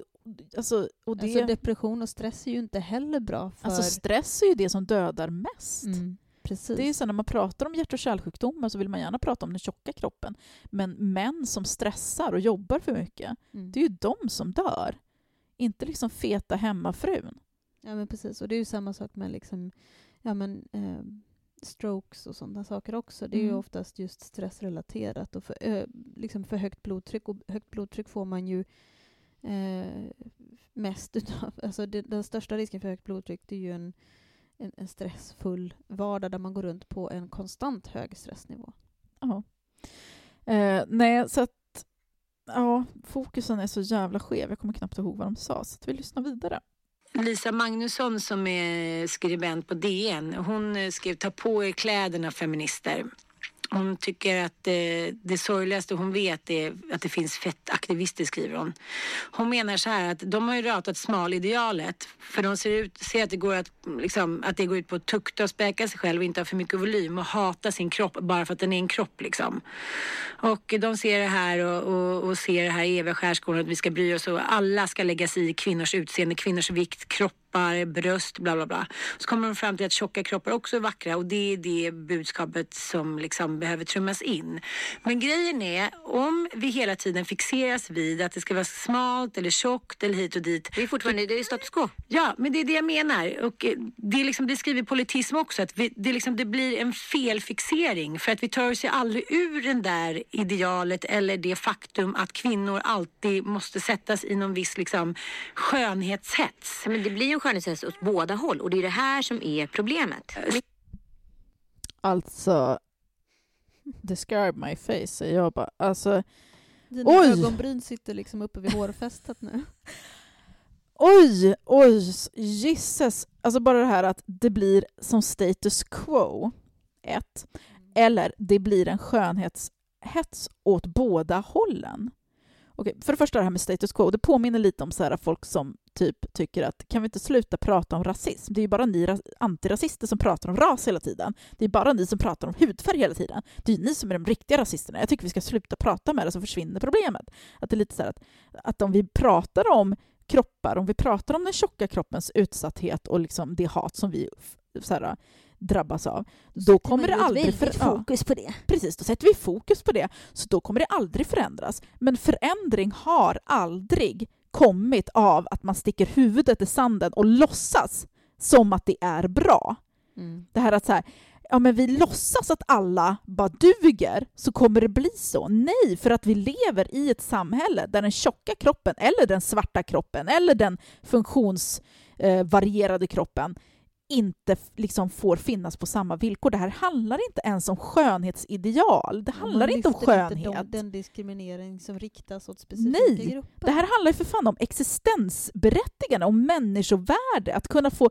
alltså, och det, Alltså depression och stress är ju inte heller bra för... alltså stress är ju det som dödar mest. mm, precis. Det är ju så när man pratar om hjärt och kärlsjukdomar så vill man gärna prata om den tjocka kroppen. Men män som stressar och jobbar för mycket, mm. det är ju de som dör. Inte liksom feta hemmafrun. Ja men precis, och det är ju samma sak med liksom, ja, men, eh, strokes och sådana saker också. Det är ju Mm. oftast just stressrelaterat och för, eh, liksom för högt blodtryck. Och högt blodtryck får man ju eh, mest utav. Alltså det, den största risken för högt blodtryck det är ju en, en, en stressfull vardag där man går runt på en konstant hög stressnivå. Ja. Eh, nej, så att ja, fokusen är så jävla skev. Jag kommer knappt ihåg vad de sa, så vi lyssnar vidare. Lisa Magnusson som är skribent på DN, hon eh, skrev ta på er kläderna feminister hon tycker att det, det sorgligaste hon vet är att det finns fettaktivister, skriver hon. Hon menar så här att de har ju ratat smalidealet för de ser, ut, ser att, det går att, liksom, att det går ut på att tukta och späka sig själv och inte ha för mycket volym och hata sin kropp bara för att den är en kropp. Liksom. Och de ser det här och, och, och ser det här i eviga Skärskolan att vi ska bry oss och alla ska lägga sig i kvinnors utseende, kvinnors vikt, kroppar, bröst, bla bla bla. Så kommer de fram till att tjocka kroppar också är vackra och det är det budskapet som liksom behöver trummas in. Men grejen är, om vi hela tiden fixeras vid att det ska vara smalt eller tjockt eller hit och dit. Det är fortfarande det är status quo. Ja, men det är det jag menar. Och eh, det, är liksom, det skriver politism också, att vi, det, är liksom, det blir en felfixering för att vi tar oss ju aldrig ur den där idealet eller det faktum att kvinnor alltid måste sättas i någon viss liksom, skönhetshets. Men det blir ju en skönhetshets åt båda håll och det är det här som är problemet. Alltså, describe my face, säger jag bara. Alltså, Dina Oj! ögonbryn sitter liksom uppe vid hårfästet nu. oj, oj, gisses. Alltså bara det här att det blir som status quo, ett. Eller det blir en skönhetshets åt båda hållen. Okej, för det första det här med status quo, det påminner lite om så här folk som typ tycker att kan vi inte sluta prata om rasism? Det är ju bara ni antirasister som pratar om ras hela tiden. Det är bara ni som pratar om hudfärg hela tiden. Det är ju ni som är de riktiga rasisterna. Jag tycker vi ska sluta prata med det så försvinner problemet. Att det är lite så här att, att om vi pratar om kroppar, om vi pratar om den tjocka kroppens utsatthet och liksom det hat som vi så här, drabbas av, då kommer det aldrig... För, fokus på det. Precis, då sätter vi fokus på det. Så då kommer det aldrig förändras. Men förändring har aldrig kommit av att man sticker huvudet i sanden och låtsas som att det är bra. Mm. Det här att så här, ja men vi låtsas att alla bara duger, så kommer det bli så. Nej, för att vi lever i ett samhälle där den tjocka kroppen, eller den svarta kroppen, eller den funktionsvarierade kroppen inte liksom får finnas på samma villkor. Det här handlar inte ens om skönhetsideal. Det handlar inte om inte skönhet. de, den diskriminering som riktas åt specifika Nej, grupper. Det här handlar ju för fan om existensberättigande, om människovärde. Att kunna få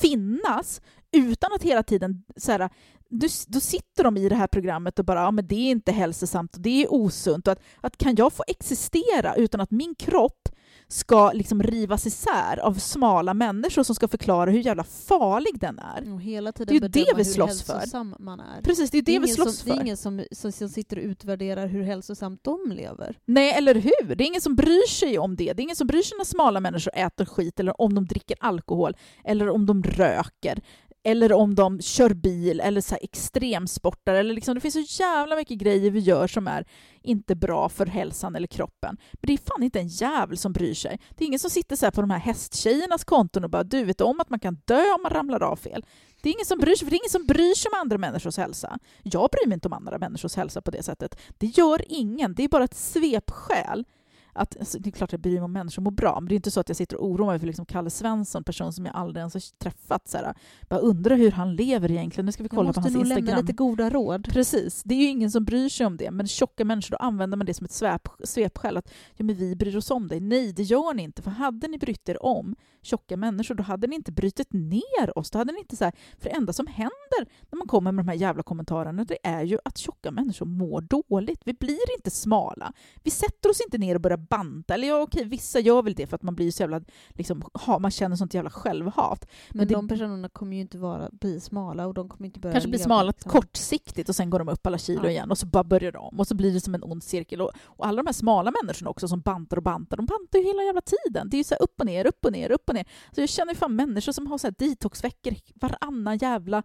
finnas utan att hela tiden... Så här, då, då sitter de i det här programmet och bara ja, men det är inte hälsosamt och det är osunt. Och att, att kan jag få existera utan att min kropp ska liksom rivas isär av smala människor som ska förklara hur jävla farlig den är. Och hela tiden Det är ju det vi slåss för. man är. Precis, det är det, är vi slåss som, Det är för. ingen som, som, som sitter och utvärderar hur hälsosamt de lever. Nej, eller hur? Det är ingen som bryr sig om det. Det är ingen som bryr sig när smala människor äter skit eller om de dricker alkohol eller om de röker eller om de kör bil eller så här extremsportar. Eller liksom, det finns så jävla mycket grejer vi gör som är inte bra för hälsan eller kroppen. Men det är fan inte en jävel som bryr sig. Det är ingen som sitter så här på de här hästtjejernas konton och bara du vet om att man kan dö om man ramlar av fel. Det är ingen som bryr sig, för det är ingen som bryr sig om andra människors hälsa. Jag bryr mig inte om andra människors hälsa på det sättet. Det gör ingen. Det är bara ett svepskäl. Att, alltså, det är klart att jag bryr mig om människor mår bra, men det är inte så att jag sitter och oroar mig för liksom Kalle Svensson, person som jag aldrig ens har träffat. Så här, bara undrar hur han lever egentligen. Nu ska vi Jag kolla måste på hans nog lämna Instagram. lite goda råd. Precis. Det är ju ingen som bryr sig om det. Men tjocka människor, då använder man det som ett svep, svepskäl. Att ja, men vi bryr oss om dig. Nej, det gör ni inte. För hade ni brytt er om tjocka människor, då hade ni inte brytit ner oss. Då hade ni inte så här, för det enda som händer när man kommer med de här jävla kommentarerna, det är ju att tjocka människor mår dåligt. Vi blir inte smala. Vi sätter oss inte ner och börjar banta. Eller ja, okej, vissa gör väl det för att man blir så jävla, liksom, ha, man känner sånt jävla självhat. Men, Men det- de personerna kommer ju inte vara, bli smala och de kommer inte börja kanske leva smala liksom. kortsiktigt och sen går de upp alla kilo Ja. igen och så bara börjar de och så blir det som en ond cirkel. Och, och alla de här smala människorna också som bantar och bantar, de bantar ju hela jävla tiden. Det är ju så upp och ner, upp och ner, upp och ner. Så jag känner ju fan människor som har så här detoxveckor varannan jävla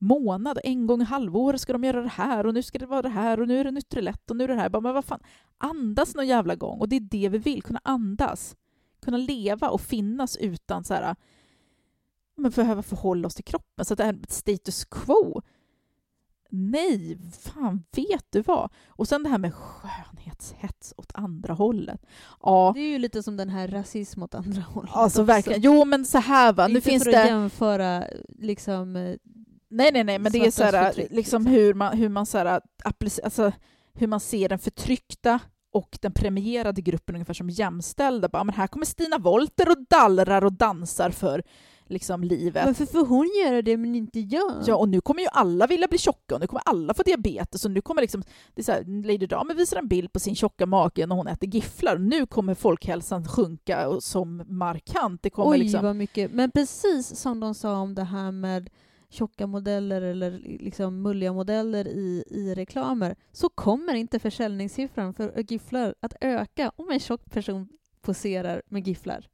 månad. En gång i halvåret ska de göra det här och nu ska det vara det här och nu är det Nutrilett och nu är det här. Bara, men vad fan, andas någon jävla gång. Och det är det vi vill, kunna andas. Kunna leva och finnas utan så här men behöva förhålla oss till kroppen. Så att det är ett status quo. Nej, fan vet du vad? Och sen det här med skönhetshets åt andra hållet. Ja, Det är ju lite som den här rasism åt andra hållet. alltså också. verkligen. Jo, men så här va. Nu Inte finns för att det... jämföra liksom, eh, Nej, nej, nej, men det är så här, liksom liksom. hur man, hur man så här, alltså, hur man ser den förtryckta och den premierade gruppen ungefär som jämställda. Bara, men här kommer Stina Wolter och dallrar och dansar för liksom livet. Varför får hon göra det men inte jag? Ja, och nu kommer ju alla vilja bli tjocka och nu kommer alla få diabetes och nu kommer liksom, det är så här, Lady Damer visar en bild på sin tjocka mage när hon äter gifflar och nu kommer folkhälsan sjunka och- som markant. Det kommer Oj, liksom, vad mycket. Men precis som de sa om det här med tjocka modeller eller liksom mulliga modeller i, i reklamer så kommer inte försäljningssiffran för gifflar att öka om en tjock person poserar med gifflar.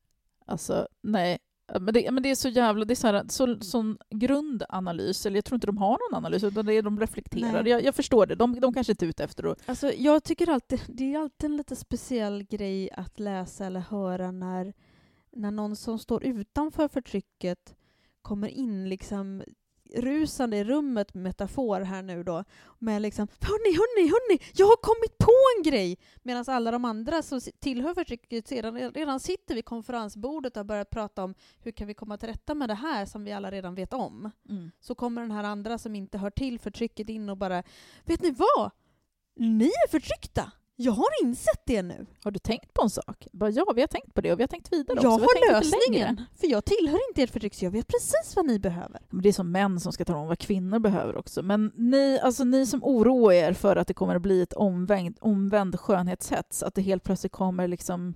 Alltså, nej. Men det, men det är så jävla... Det är så här, så, sån grundanalys, eller jag tror inte de har någon analys, utan det är de reflekterar. Jag, jag förstår det, de, de kanske inte är ute efter att... Alltså, jag tycker alltid, det är alltid en lite speciell grej att läsa eller höra när, när någon som står utanför förtrycket kommer in liksom rusande i rummet, metafor här nu då, med liksom ”Hörni, hörni, hörni, jag har kommit på en grej!” Medan alla de andra som tillhör förtrycket sedan, redan sitter vid konferensbordet och har börjat prata om hur kan vi komma till rätta med det här som vi alla redan vet om. Så kommer den här andra som inte hör till förtrycket in och bara ”Vet ni vad? Ni är förtryckta! Jag har insett det nu. Har du tänkt på en sak? Bara, ja, vi har tänkt på det och vi har tänkt vidare Jag också. Vi har lösningen. För jag tillhör inte ert förtryck, så jag vet precis vad ni behöver. Men det är som män som ska tala om vad kvinnor behöver också. Men ni, alltså ni som oroar er för att det kommer att bli ett omvänd, omvänd skönhetshets, att det helt plötsligt kommer liksom...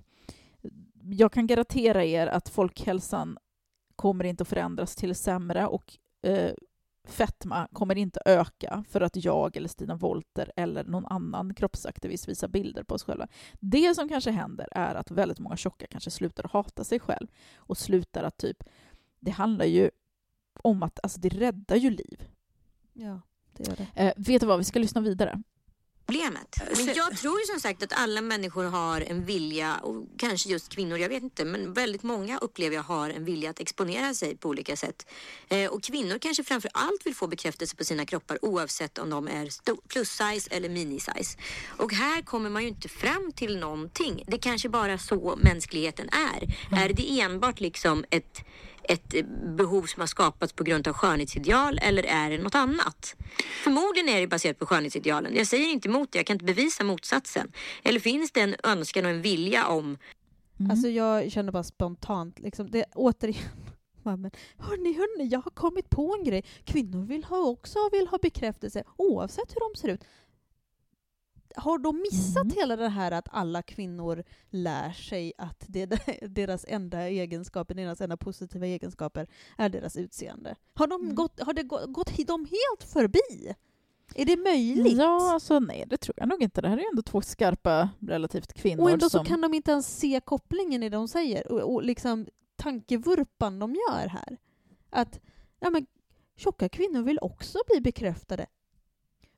Jag kan garantera er att folkhälsan kommer inte att förändras till sämre och eh, fetma kommer inte öka för att jag eller Stina Wolter eller någon annan kroppsaktivist visar bilder på oss själva. Det som kanske händer är att väldigt många tjocka kanske slutar att hata sig själv och slutar att typ... Det handlar ju om att alltså, det räddar ju liv. Ja, det gör det. Eh, vet du vad, vi ska lyssna vidare. Problemet. Men jag tror ju som sagt att alla människor har en vilja, och kanske just kvinnor, jag vet inte, men väldigt många upplever jag har en vilja att exponera sig på olika sätt. Eh, och kvinnor kanske framför allt vill få bekräftelse på sina kroppar oavsett om de är plus size eller mini size. Och här kommer man ju inte fram till någonting. Det kanske bara så mänskligheten är. Är det enbart liksom ett ett eh, behov som har skapats på grund av skönhetsideal eller är det något annat? Förmodligen är det baserat på skönhetsidealen. Jag säger inte emot det, jag kan inte bevisa motsatsen. Eller finns det en önskan och en vilja om Mm. Alltså jag känner bara spontant, liksom, det, återigen, men, hörni, hörni, jag har kommit på en grej. Kvinnor vill ha också vill ha bekräftelse, oavsett hur de ser ut. Har de missat Mm. hela det här att alla kvinnor lär sig att det, deras enda egenskaper, deras enda positiva egenskaper är deras utseende? Har, de Mm. gått, har det gått, gått dem helt förbi? Är det möjligt? Ja, alltså nej, det tror jag nog inte. Det här är ju ändå två skarpa, relativt kvinnor Och ändå som... så kan de inte ens se kopplingen i det de säger och, och liksom tankevurpan de gör här. Att ja, men, tjocka kvinnor vill också bli bekräftade.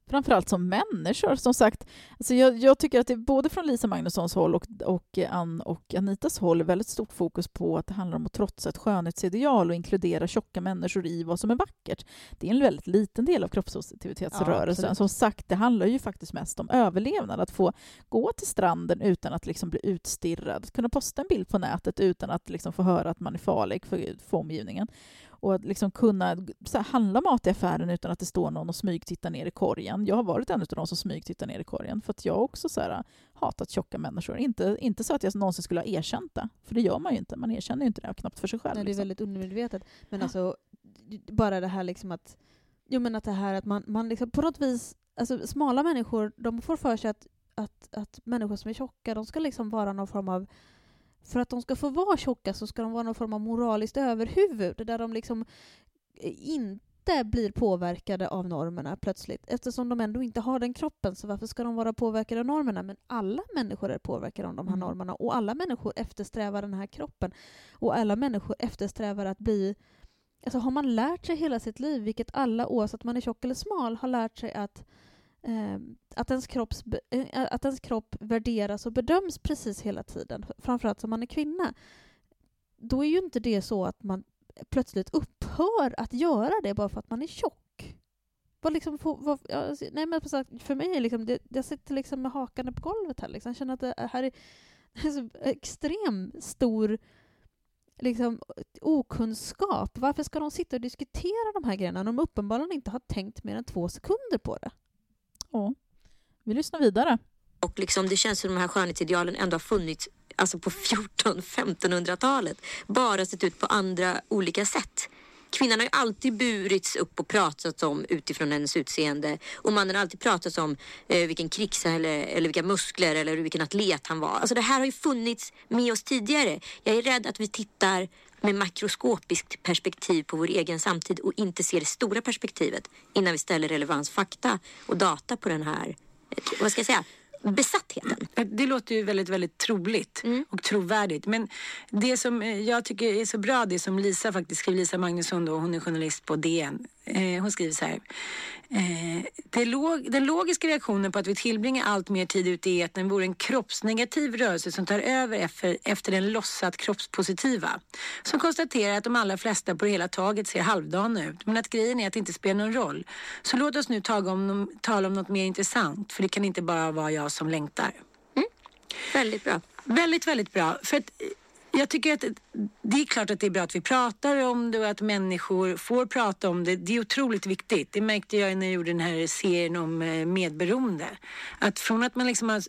Framförallt som människor. Som sagt, alltså jag, jag tycker att det både från Lisa Magnussons håll och, och Ann och Anitas håll är väldigt stort fokus på att det handlar om att trotsa ett skönhetsideal och inkludera tjocka människor i vad som är vackert. Det är en väldigt liten del av kroppspositivitetsrörelsen. Ja, som sagt, det handlar ju faktiskt mest om överlevnad. Att få gå till stranden utan att liksom bli utstirrad. Kunna posta en bild på nätet utan att liksom få höra att man är farlig för, för omgivningen. Och att liksom kunna här, handla mat i affären utan att det står någon och smygtittar ner i korgen. Jag har varit en av de som smygtittar ner i korgen för att jag också så här, hatat tjocka människor. Inte, inte så att jag någonsin skulle ha erkänt det, för det gör man ju inte. Man erkänner ju inte det, knappt för sig själv. Nej, det är liksom. väldigt undermedvetet. Men alltså, bara det här liksom att... Jo men att det här att man, man liksom på något vis... Alltså smala människor, de får för sig att, att, att människor som är tjocka, de ska liksom vara någon form av... För att de ska få vara tjocka så ska de vara någon form av moraliskt överhuvud, där de liksom inte blir påverkade av normerna plötsligt. Eftersom de ändå inte har den kroppen, så varför ska de vara påverkade av normerna? Men alla människor är påverkade av de här Mm. normerna och alla människor eftersträvar den här kroppen. Och alla människor eftersträvar att bli... Alltså har man lärt sig hela sitt liv, vilket alla oavsett om man är tjock eller smal har lärt sig att, eh, Eh, att, ens kropps, eh, att ens kropp värderas och bedöms precis hela tiden, framförallt som man är kvinna, då är ju inte det så att man plötsligt upphör att göra det bara för att man är tjock. Vad liksom får, vad, ja, alltså, nej men alltså, för mig är liksom, det, jag sitter liksom med hakan på golvet här. Liksom. Jag känner att det här är en extrem stor liksom, okunskap. Varför ska de sitta och diskutera de här grejerna när de uppenbarligen inte har tänkt mer än två sekunder på det? Ja. Vi lyssnar vidare. Och liksom, det känns som de här skönhetsidealen ändå har funnits alltså på 14-1500-talet bara sett ut på andra olika sätt. Kvinnan har ju alltid burits upp och pratats om utifrån hennes utseende och mannen har alltid pratats om eh, vilken krigs eller, eller vilka muskler eller vilken atlet han var. Alltså det här har ju funnits med oss tidigare. Jag är rädd att vi tittar med makroskopiskt perspektiv på vår egen samtid och inte ser det stora perspektivet innan vi ställer relevans, fakta och data på den här, eh, vad ska jag säga, besattheten. Det låter ju väldigt, väldigt troligt Mm. och trovärdigt. Men det som eh, jag tycker är så bra, det som Lisa faktiskt skriver, Lisa Magnusson då, hon är journalist på DN. Eh, hon skriver så här. Eh, det log, den logiska reaktionen på att vi tillbringar allt mer tid ute i etern vore en kroppsnegativ rörelse som tar över efter, efter den låtsat kroppspositiva. Som konstaterar att de allra flesta på det hela taget ser halvdana ut. Men att grejen är att det inte spelar någon roll. Så låt oss nu tala om, tala om något mer intressant. För det kan inte bara vara jag som längtar. Väldigt bra. Väldigt, väldigt bra. För att jag tycker att det är klart att det är bra att vi pratar om det och att människor får prata om det. Det är otroligt viktigt. Det märkte jag när jag gjorde den här serien om eh, medberoende. Att från att man liksom har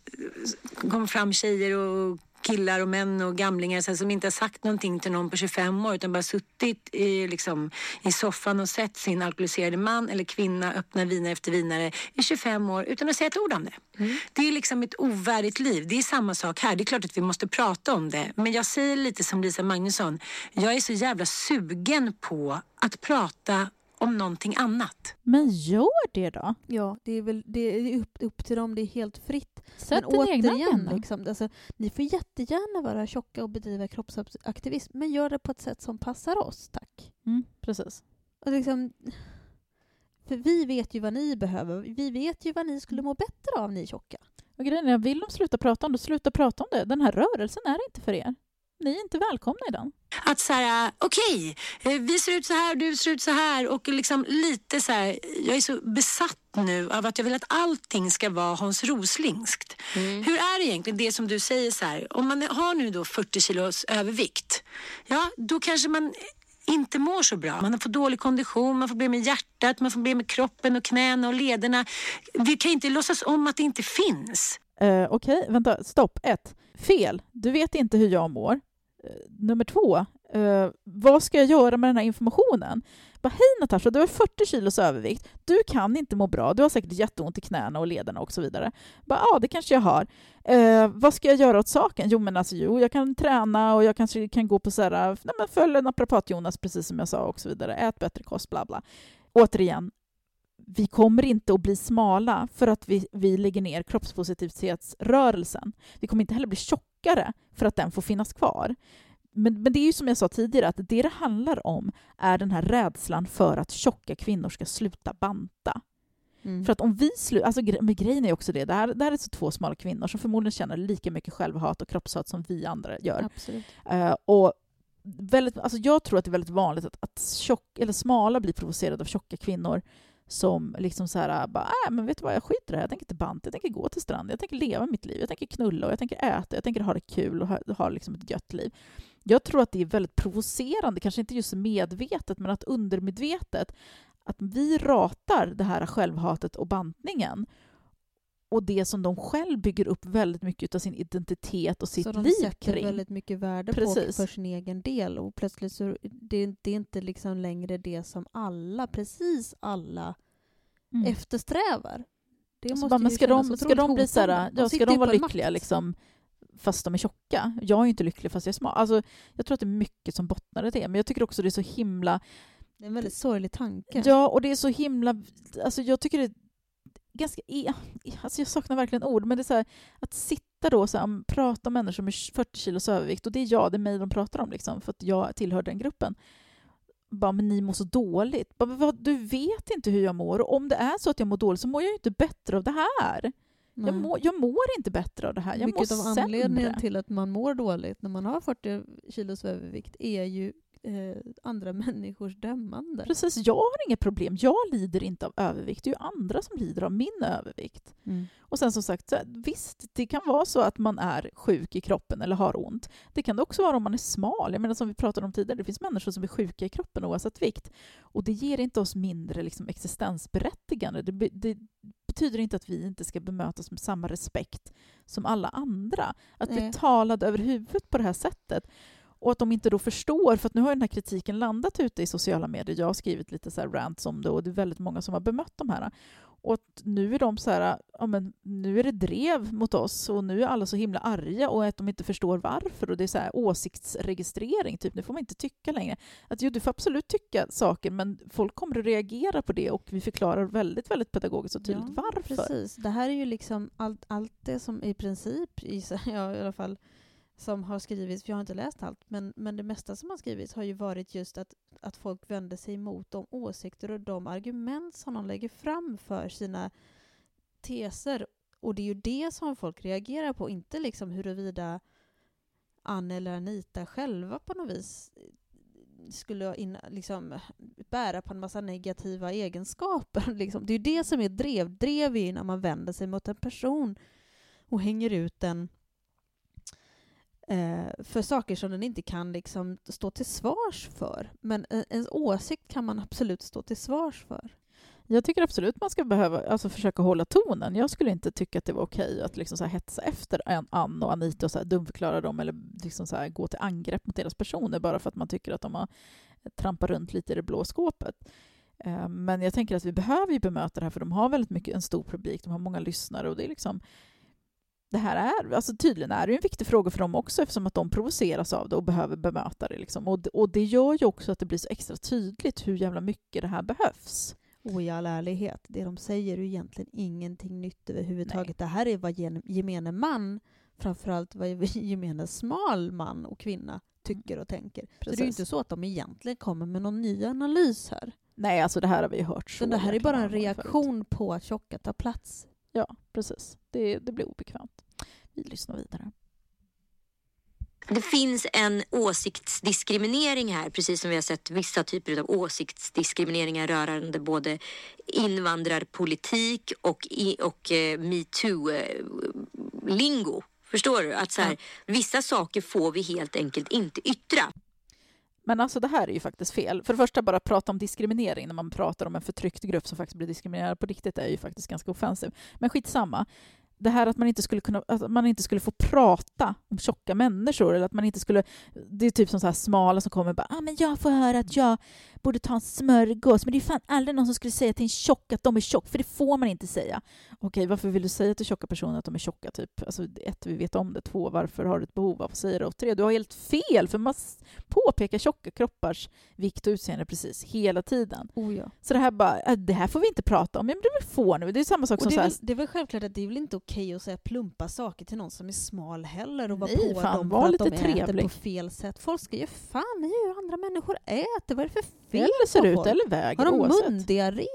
kom fram tjejer och killar och män och gamlingar så här, som inte har sagt någonting till någon på 25 år utan bara suttit i, liksom, i soffan och sett sin alkoholiserade man eller kvinna öppna viner efter vinare i 25 år utan att säga ett ord om det. Det är liksom ett ovärdigt liv. Det är samma sak här. Det är klart att vi måste prata om det. Men jag säger lite som Lisa Magnusson. Jag är så jävla sugen på att prata om någonting annat. Men gör det då. Ja, det är väl det är upp, upp till dem, det är helt fritt. Sätt men återigen, liksom, alltså, ni får jättegärna vara tjocka och bedriva kroppsaktivism, men gör det på ett sätt som passar oss, tack. Mm, precis. Och liksom, för vi vet ju vad ni behöver. Vi vet ju vad ni skulle må bättre av, ni tjocka. Och grejen är, vill de sluta prata om det, sluta prata om det. Den här rörelsen är inte för er. Ni är inte välkomna i den. Att så här, okej, eh, vi ser ut så här, du ser ut så här och liksom lite så här, jag är så besatt nu av att jag vill att allting ska vara Hans Roslingskt. Hur är det egentligen, det som du säger så här, om man har nu då 40 kilos övervikt, ja, då kanske man inte mår så bra. Man får dålig kondition, man får problem med hjärtat, man får problem med kroppen och knäna och lederna. Vi kan inte låtsas om att det inte finns. Eh, Okej, vänta. Stopp. Ett. Fel. Du vet inte hur jag mår. Eh, nummer två. Eh, vad ska jag göra med den här informationen? Bara, Hej Natasha, du har 40 kilos övervikt. Du kan inte må bra. Du har säkert jätteont i knäna och lederna och så vidare. Bara, ja, det kanske jag har. Eh, vad ska jag göra åt saken? Jo, men alltså, jo, jag kan träna och jag kanske kan gå på så här, eh, nej, men följ naprapat-Jonas, precis som jag sa, och så vidare. Ät bättre kost, bla bla. Återigen, vi kommer inte att bli smala för att vi, vi lägger ner kroppspositivitetsrörelsen. Vi kommer inte heller bli tjocka tjockare för att den får finnas kvar. Men, men det är ju som jag sa tidigare, att det det handlar om är den här rädslan för att tjocka kvinnor ska sluta banta. Mm. För att om vi slutar... Alltså, gre- men grejen är också det, det här, det här är så två smala kvinnor som förmodligen känner lika mycket självhat och kroppshat som vi andra gör. Eh, och väldigt, alltså jag tror att det är väldigt vanligt att, att tjock, eller smala blir provocerade av tjocka kvinnor som liksom så här, äh, bara, äh, men vet du vad, jag skiter i det här. Jag tänker inte banta, jag tänker gå till stranden, jag tänker leva mitt liv, jag tänker knulla och jag tänker äta, jag tänker ha det kul och ha, ha liksom ett gött liv. Jag tror att det är väldigt provocerande, kanske inte just medvetet, men att undermedvetet, att vi ratar det här självhatet och bantningen och det som de själv bygger upp väldigt mycket av sin identitet och sitt så de liv sätter kring. väldigt mycket värde på Precis. för sin egen del och plötsligt så det, det är inte liksom längre det som alla, precis alla, Mm. eftersträvar. Det Så måste bara, men ska de, ska de bli så här, hotande. ja, ska de vara på lyckliga makt. liksom, fast de är tjocka? Jag är ju inte lycklig fast jag är smal. Alltså, jag tror att det är mycket som bottnar i det, men jag tycker också det är så himla... Det är en väldigt sorglig tanke. Ja, och det är så himla... Alltså, jag tycker det ganska... e- Alltså, jag saknar verkligen ord, men det är så här, att sitta då och så här, prata om människor med 40 kilos övervikt, och det är jag, det är mig de pratar om, liksom, för att jag tillhör den gruppen. Bara, men ni mår så dåligt. Bara, vad, du vet inte hur jag mår, och om det är så att jag mår dåligt så mår jag ju inte bättre av det här. Nej. Jag, mår, jag mår inte bättre av det här. Jag Mycket mår av anledningen sämre. till att man mår dåligt när man har 40 kilos övervikt är ju eh, andra människors dömande. Precis, jag har inget problem. Jag lider inte av övervikt. Det är ju andra som lider av min övervikt. Mm. Och sen som sagt, visst, det kan vara så att man är sjuk i kroppen eller har ont. Det kan det också vara om man är smal. Jag menar som vi pratade om tidigare, det finns människor som är sjuka i kroppen oavsett vikt. Och det ger inte oss mindre liksom, existensberättigande. Det, be- det betyder inte att vi inte ska bemötas med samma respekt som alla andra. Att bli talad över huvudet på det här sättet. Och att de inte då förstår, för att nu har den här kritiken landat ute i sociala medier. Jag har skrivit lite så här rants om det och det är väldigt många som har bemött de här. Och nu är de så här, ja men nu är det drev mot oss och nu är alla så himla arga och att de inte förstår varför. Och det är så här åsiktsregistrering, typ. Nu får man inte tycka längre. Att jo, du får absolut tycka saker, men folk kommer att reagera på det och vi förklarar väldigt, väldigt pedagogiskt och tydligt Ja, varför. Precis. Det här är ju liksom allt, allt det som i princip, gissar jag i alla fall, som har skrivits, för jag har inte läst allt, men, men det mesta som har skrivits har ju varit just att, att folk vänder sig emot de åsikter och de argument som de lägger fram för sina teser. Och det är ju det som folk reagerar på, inte liksom huruvida Ann eller Anita själva på något vis skulle in, liksom, bära på en massa negativa egenskaper. Liksom. Det är ju det som är drev. Drev är ju när man vänder sig mot en person och hänger ut den Eh, för saker som den inte kan liksom, stå till svars för. Men eh, ens åsikt kan man absolut stå till svars för. Jag tycker absolut man ska behöva alltså, försöka hålla tonen. Jag skulle inte tycka att det var okej att liksom, så här, hetsa efter Ann- Ann och Anita och så här, dumförklara dem eller liksom, så här, gå till angrepp mot deras personer bara för att man tycker att de har trampat runt lite i det blå skåpet. Eh, men jag tänker att vi behöver ju bemöta det här för de har väldigt mycket, en stor publik, de har många lyssnare och det är liksom det här är, alltså tydligen är det ju en viktig fråga för dem också eftersom att de provoceras av det och behöver bemöta det. Liksom. Och, och det gör ju också att det blir så extra tydligt hur jävla mycket det här behövs. Och i all ärlighet, det de säger är ju egentligen ingenting nytt överhuvudtaget. Det här är vad gemene man, framförallt vad gemene smal man och kvinna tycker och tänker. Så det är ju Precis. inte så att de egentligen kommer med någon ny analys här. Nej, alltså det här har vi ju hört så Utan det här är bara en gånger förut. reaktion på att tjocka tar plats. Ja, precis. Det, det blir obekvämt. Vi lyssnar vidare. Det finns en åsiktsdiskriminering här, precis som vi har sett vissa typer av åsiktsdiskrimineringar rörande både invandrarpolitik och, och eh, metoo-lingo. Förstår du? Att så här, Vissa saker får vi helt enkelt inte yttra. Men alltså det här är ju faktiskt fel. För det första, bara prata om diskriminering när man pratar om en förtryckt grupp som faktiskt blir diskriminerad på riktigt är ju faktiskt ganska offensivt. Men skitsamma. Det här att man inte skulle, kunna, att man inte skulle få prata om tjocka människor eller att man inte skulle... Det är typ som så här smala som kommer och bara ah, men jag får höra att jag borde ta en smörgås men det är fan aldrig någon som skulle säga till en tjock att de är tjock för det får man inte säga. Okej, varför vill du säga till tjocka personer att de är tjocka? Typ? Alltså, ett, vi vet om det. Två, varför har du ett behov av att säga det? Och tre, du har helt fel för man påpekar tjocka kroppars vikt och utseende precis hela tiden. Oh ja. Så det här bara, äh, det här får vi inte prata om. Ja, men det får nu. Det är samma sak Och som det, så är här, väl, det är väl självklart att det är väl inte okej att säga plumpa saker till någon som är smal heller och vara på fan, dem var för att de äter trevlig. på fel sätt. Folk ska ju fan i hur andra människor äter. Vad är det för fel eller ser på ut folk? eller väger Har de mundiarré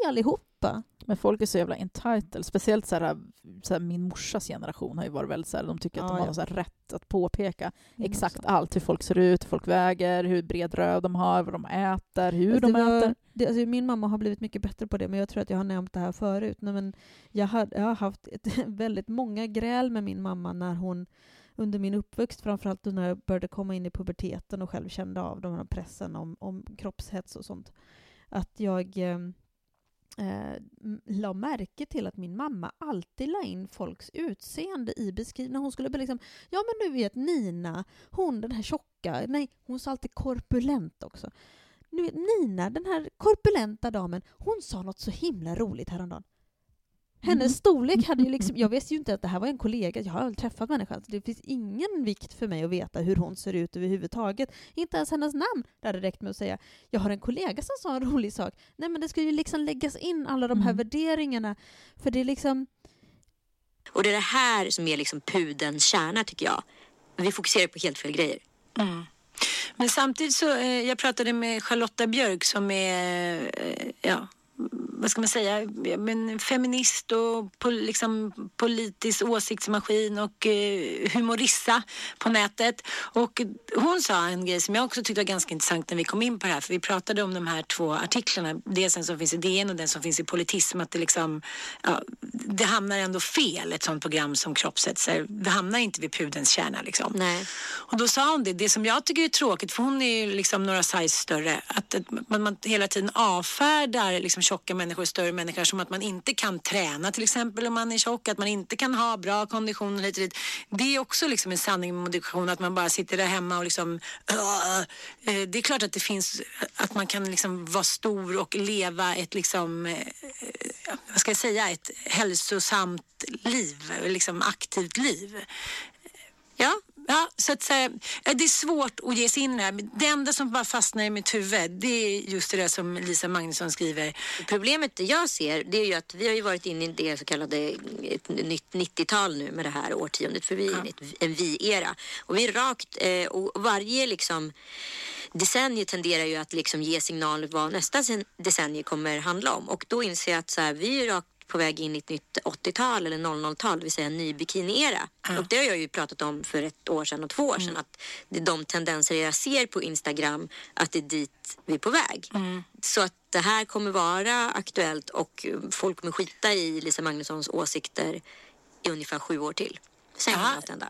allihopa? Men folk är så jävla entitled. Speciellt så här, så här, min morsas generation har ju varit väldigt så här, de tycker att Ja, de har ja. så rätt att påpeka Min exakt också. allt. Hur folk ser ut, hur folk väger, hur bred röv de har, vad de äter, hur Alltså, de var- äter. Det, alltså, min mamma har blivit mycket bättre på det, men jag tror att jag har nämnt det här förut. Nej, men jag, hade, jag har haft ett, väldigt många gräl med min mamma när hon under min uppväxt, framförallt när jag började komma in i puberteten och själv kände av den här pressen om, om kroppshets och sånt, att jag eh, la märke till att min mamma alltid la in folks utseende i beskrivningen. Hon skulle bara liksom, ja men du vet Nina, hon den här tjocka, nej hon sa alltid korpulent också. Nu vet, Nina, den här korpulenta damen, hon sa något så himla roligt häromdagen. Hennes Mhm. storlek hade ju liksom, jag visste ju inte att det här var en kollega, jag har aldrig träffat människan, så det finns ingen vikt för mig att veta hur hon ser ut överhuvudtaget. Inte ens hennes namn. Det hade räckt med att säga, jag har en kollega som sa en rolig sak. Nej men det ska ju liksom läggas in alla de här Mm. värderingarna, för det är liksom, Och det är det här som är liksom pudens kärna tycker jag. Vi fokuserar på helt fel grejer. Mm. Men samtidigt så, eh, jag pratade med Charlotta Björk som är, eh, ja, vad ska man säga, men feminist och pol, liksom, politisk åsiktsmaskin och eh, humorissa på nätet. Och hon sa en grej som jag också tyckte var ganska intressant när vi kom in på det här, för vi pratade om de här två artiklarna, dels den som finns i DN och den som finns i Politism, att det liksom, ja, det hamnar ändå fel, ett sånt program som Kroppshetser. Det hamnar inte vid pudelns kärna liksom. Nej. Och då sa hon det, det som jag tycker är tråkigt, för hon är ju liksom några size större, att att man, man hela tiden avfärdar liksom tjocka människor, större människor som att man inte kan träna till exempel om man är tjock, att man inte kan ha bra kondition hit och dit. Det är också liksom en sanning med modifikation, att man bara sitter där hemma och liksom Uh, Det är klart att det finns, att man kan liksom vara stor och leva ett liksom, uh, vad ska jag säga, ett hälsosamt liv, liksom aktivt liv. Ja, Ja, så att säga, ja, det är svårt att ge sig in i det här. Det enda som bara fastnar i mitt huvud, det är just det där som Lisa Magnusson skriver. Problemet jag ser det är ju att vi har ju varit inne i det så kallade ett nytt 90-tal nu med det här årtiondet för vi är ett- en vi-era. Och vi är rakt eh, och varje liksom decennium tenderar ju att liksom ge signaler vad nästa decennium kommer handla om. Och då inser jag att så här, vi är rakt på väg in i ett nytt 80-tal eller 00-tal, det vill säga en ny bikini-era. Och det har jag ju pratat om för ett år sedan och två år sedan. Att det är de tendenser jag ser på Instagram, att det är dit vi är på väg. Så att det här kommer vara aktuellt och folk kommer skita i Lisa Magnussons åsikter i ungefär sju år till.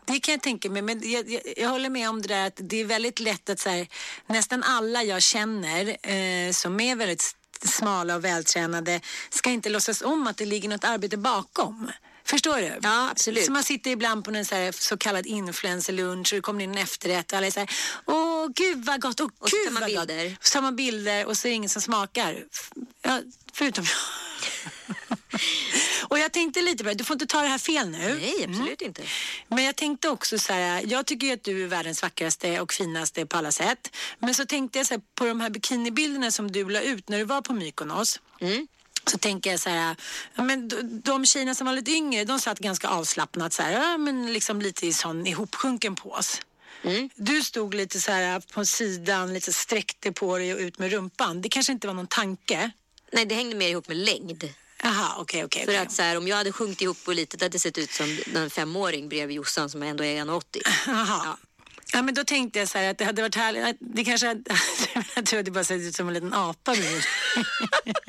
Ja, det kan jag tänka mig. Men jag, jag, jag håller med om det där att det är väldigt lätt att så här, nästan alla jag känner eh, som är väldigt smala och vältränade ska inte låtsas om att det ligger något arbete bakom. Förstår du? Ja, absolut. Så man sitter ibland på en så, så kallad influencerlunch och det kommer in en efterrätt och alla är så här, åh gud vad gott, åh Och så gud man vad bilder. gott. Så tar man bilder och så är det ingen som smakar. Ja, förutom jag. och jag tänkte lite på det, du får inte ta det här fel nu. Nej, absolut inte. Men jag tänkte också så här, jag tycker ju att du är världens vackraste och finaste på alla sätt. Men så tänkte jag så här, på de här bikinibilderna som du la ut när du var på Mykonos. Mm. Så tänker jag så här, men de, tjejerna som var lite yngre, de satt ganska avslappnat så här, men liksom lite i sån ihopsjunken pås. Mm. Du stod lite så här på sidan, lite sträckte på dig och ut med rumpan. Det kanske inte var någon tanke? Nej, det hängde mer ihop med längd. Jaha, okej, okej. För okej. att så här, om jag hade sjunkit ihop på lite, det hade sett ut som en femåring bredvid Jossan som ändå är 1,80. Jaha. Ja. Ja. men då tänkte jag så här att det hade varit härligt. Det kanske hade, jag tror att det bara sett ut som en liten apa nu.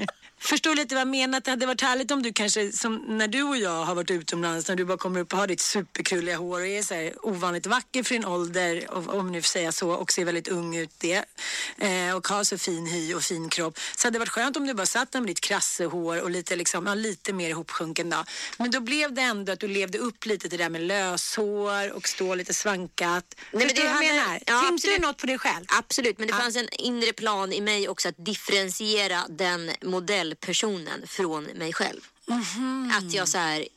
Förstår lite vad jag menar? Att det hade varit härligt om du kanske, som när du och jag har varit utomlands, när du bara kommer upp och har ditt superkrulliga hår och är så här ovanligt vacker för din ålder, om nu får säga så, och ser väldigt ung ut det, eh, och har så fin hy och fin kropp. Så hade det varit skönt om du bara satt där med ditt krassehår och lite, liksom, ja, lite mer ihopsjunken då. Men då blev det ändå att du levde upp lite till det där med löshår och stå lite svankat. men Förstår det du vad jag menar? ja, Tänkte du något på det själv? Absolut, men det Ja. fanns en inre plan i mig också att differentiera den modellpersonen från mig själv. Mhm. Att jag så här,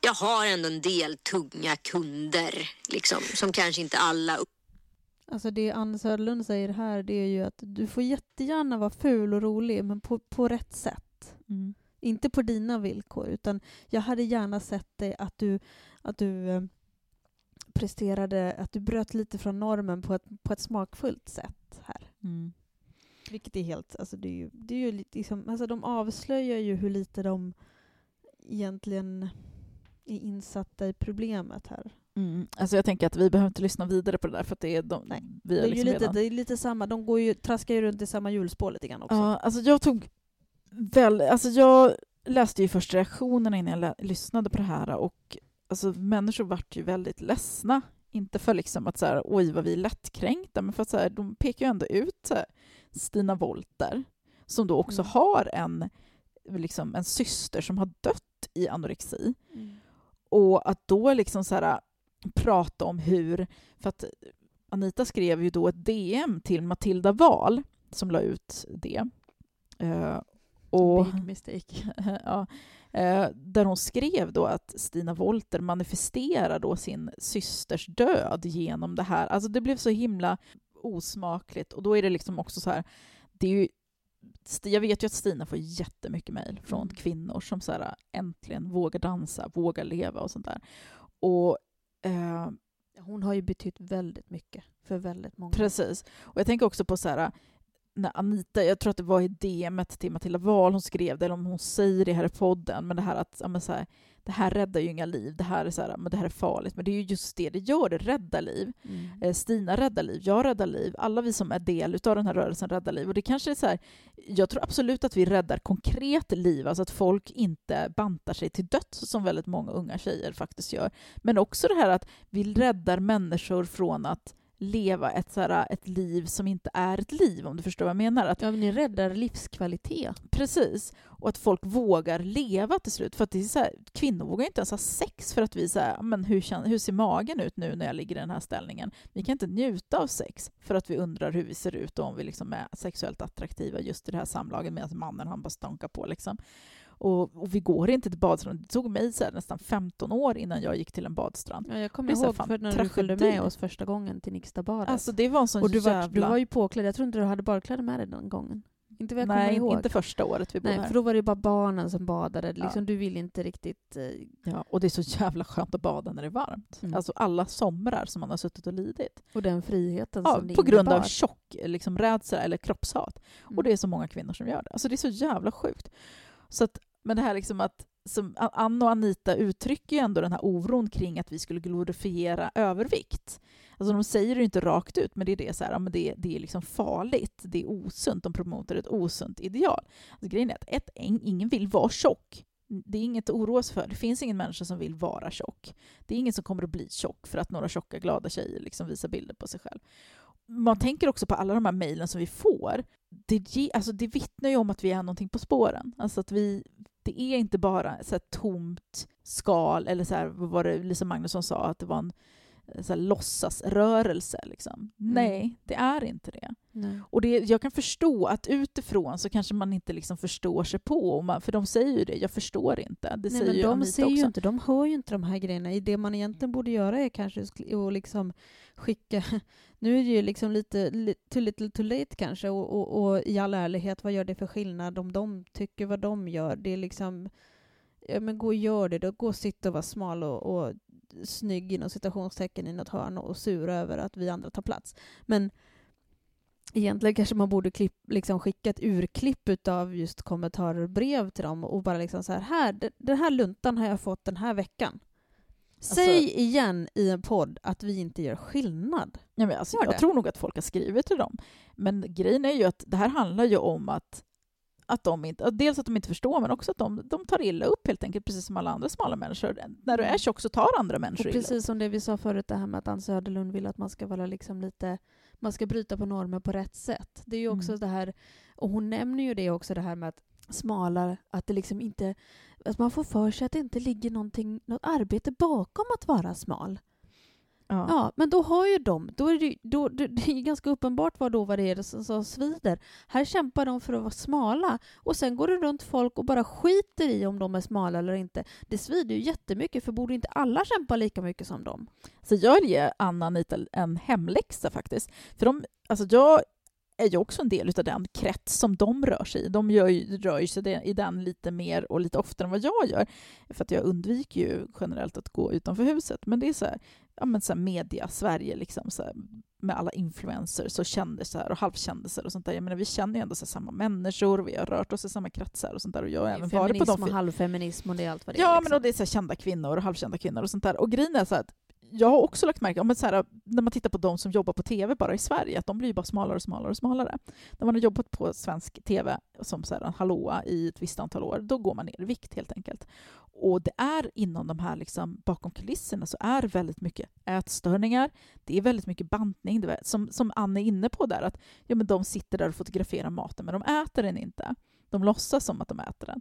jag har ändå en del tunga kunder liksom, som kanske inte alla upp- Alltså det Ann Söderlund säger här det är ju att du får jättegärna vara ful och rolig men på, på rätt sätt. Mm. Inte på dina villkor utan jag hade gärna sett dig att du, att du eh, presterade, att du bröt lite från normen på ett, på ett smakfullt sätt här. Mm. Vilket är helt, alltså det är ju, det är ju liksom, alltså de avslöjar ju hur lite de egentligen är insatta i problemet här. Mm. Alltså jag tänker att vi behöver inte lyssna vidare på det där för det är de, Nej. vi Det har är, ju liksom lite, redan... det är lite samma, de går ju, traskar ju runt i samma hjulspår lite grann också. Ja, alltså jag tog väl, alltså jag läste ju först reaktionerna innan jag lyssnade på det här och alltså människor vart ju väldigt ledsna. Inte för liksom att så här, oj vad vi är lättkränkta, men för att så här, de pekar ju ändå ut så här, Stina Wolter som då också Mm. har en, liksom, en syster som har dött i anorexi. Mm. Och att då liksom så här, prata om hur... För att Anita skrev ju då ett DM till Matilda Wahl som la ut det. Eh, och, Big mistake. ja, eh, där hon skrev då att Stina Wolter manifesterar då sin systers död genom det här. Alltså det blev så himla osmakligt. Och då är det liksom också så här... Det är ju, jag vet ju att Stina får jättemycket mejl från Mm. kvinnor som så här, äntligen vågar dansa, vågar leva och sånt där. Och eh, Hon har ju betytt väldigt mycket för väldigt många. Precis. Och jag tänker också på så här, när Anita, jag tror att det var i DMet till Matilda Wahl hon skrev det, eller om hon säger det här i podden, men det här att ja, så här, det här räddar ju inga liv, det här, är så här, men det här är farligt. Men det är ju just det det gör, det räddar liv. Mm. Eh, Stina räddar liv, jag räddar liv, alla vi som är del av den här rörelsen räddar liv. Och det kanske är så här, jag tror absolut att vi räddar konkret liv, alltså att folk inte bantar sig till döds som väldigt många unga tjejer faktiskt gör. Men också det här att vi räddar människor från att leva ett, så här, ett liv som inte är ett liv, om du förstår vad jag menar. Att Ja, men ni räddar livskvalitet. Precis. Och att folk vågar leva till slut. För att det är så här, kvinnor vågar inte ens ha sex för att vi säger men hur, hur ser magen ut nu när jag ligger i den här ställningen? Vi kan inte njuta av sex för att vi undrar hur vi ser ut och om vi liksom är sexuellt attraktiva just i det här samlaget medan mannen han bara stånkar på. Liksom. Och, och vi går inte till badstrand. Det tog mig så här, nästan 15 år innan jag gick till en badstrand. Ja, jag kommer ihåg för när du följde med oss första gången till Nixtabadet. Alltså det var en sån och du var, jävla... du var ju påklädd. Jag tror inte du hade badkläder med dig den gången. Inte vad jag Nej, ihåg. inte första året vi bodde Nej, här. för då var det bara barnen som badade. Ja. Liksom, Du ville inte riktigt... Eh, Ja, och det är så jävla skönt att bada när det är varmt. Mm. Alltså alla somrar som man har suttit och lidit. och den friheten Ja, som det på grund innebar. av tjock liksom, rädsla eller kroppshat. Mm. Och det är så många kvinnor som gör det. Alltså det är så jävla sjukt. Så att, men det här liksom att som Anna och Anita uttrycker ju ändå den här oron kring att vi skulle glorifiera övervikt. Alltså de säger det ju inte rakt ut, men det är det så här, ja, men det, det är liksom farligt, det är osunt, de promotar ett osunt ideal. Alltså grejen är att ett, ingen vill vara tjock. Det är inget att oroa sig för. Det finns ingen människa som vill vara tjock. Det är ingen som kommer att bli tjock för att några tjocka glada tjejer liksom visar bilder på sig själv. Man tänker också på alla de här mejlen som vi får. Det, ge, alltså det vittnar ju om att vi är någonting på spåren. Alltså att vi, det är inte bara så här tomt skal, eller så här, vad var det Lisa Magnusson sa, att det var en så här, låtsasrörelse. Liksom. Nej, det är inte det. Nej. Och det, jag kan förstå att utifrån så kanske man inte liksom förstår sig på, man, för de säger ju det, jag förstår inte. Det Nej, säger men de Anita ser också. ju inte, de hör ju inte de här grejerna. Det man egentligen borde göra är kanske att liksom skicka... Nu är det ju liksom lite too little too late kanske och, och, och i all ärlighet, vad gör det för skillnad om de tycker vad de gör? Det är liksom... Ja, men gå och gör det då. Gå och sitta och vara smal och, och snygg inom citationstecken i något hörn och sura över att vi andra tar plats. Men egentligen kanske man borde klipp, liksom skicka ett urklipp utav just kommentarer och brev till dem och bara liksom så här, här den här luntan har jag fått den här veckan. Säg igen i en podd att vi inte gör skillnad. Ja, men alltså, Gör jag det. tror nog att folk har skrivit till dem. Men grejen är ju att det här handlar ju om att, att de inte, dels att de inte förstår, men också att de, de tar illa upp helt enkelt, precis som alla andra smala människor. När du är tjock så tar andra Och människor illa upp. precis som det vi sa förut, det här med att Ann Söderlund vill att man ska vara liksom lite man ska bryta på normer på rätt sätt. Det är ju också Mm. det här, och hon nämner ju det också, det här med att smalare, att det liksom inte, att man får för sig att det inte ligger någonting, något arbete bakom att vara smal. Ja. Ja, men då har ju de, då är det, då, det, det är ganska uppenbart vad då vad det är som, som svider. Här kämpar de för att vara smala och sen går det runt folk och bara skiter i om de är smala eller inte. Det svider ju jättemycket för borde inte alla kämpa lika mycket som dem? Så jag vill ge Anna och Anita en hemläxa faktiskt. För de, alltså jag är ju också en del av den krets som de rör sig i. De gör ju, rör sig i den lite mer och lite oftare än vad jag gör. För att jag undviker ju generellt att gå utanför huset. Men det är så här, ja men så media, Sverige liksom, så här, med alla influencers och kändisar och halvkändisar och sånt där. Jag menar, vi känner ju ändå så samma människor, vi har rört oss i samma kretsar och sånt där. Och jag har även varit på Feminism de och halvfeminism och det är allt vad det Ja, är. men och det är så kända kvinnor och halvkända kvinnor och sånt där. Och grejen är så att jag har också lagt märke till, när man tittar på de som jobbar på tv bara i Sverige, att de blir bara smalare och smalare och smalare. När man har jobbat på svensk tv som så här, en hallåa i ett visst antal år, då går man ner i vikt helt enkelt. Och det är inom de här, liksom, bakom kulisserna, så är väldigt mycket ätstörningar, det är väldigt mycket bantning, det är, som, som Anne är inne på där, att ja, men de sitter där och fotograferar maten, men de äter den inte. De låtsas som att de äter den.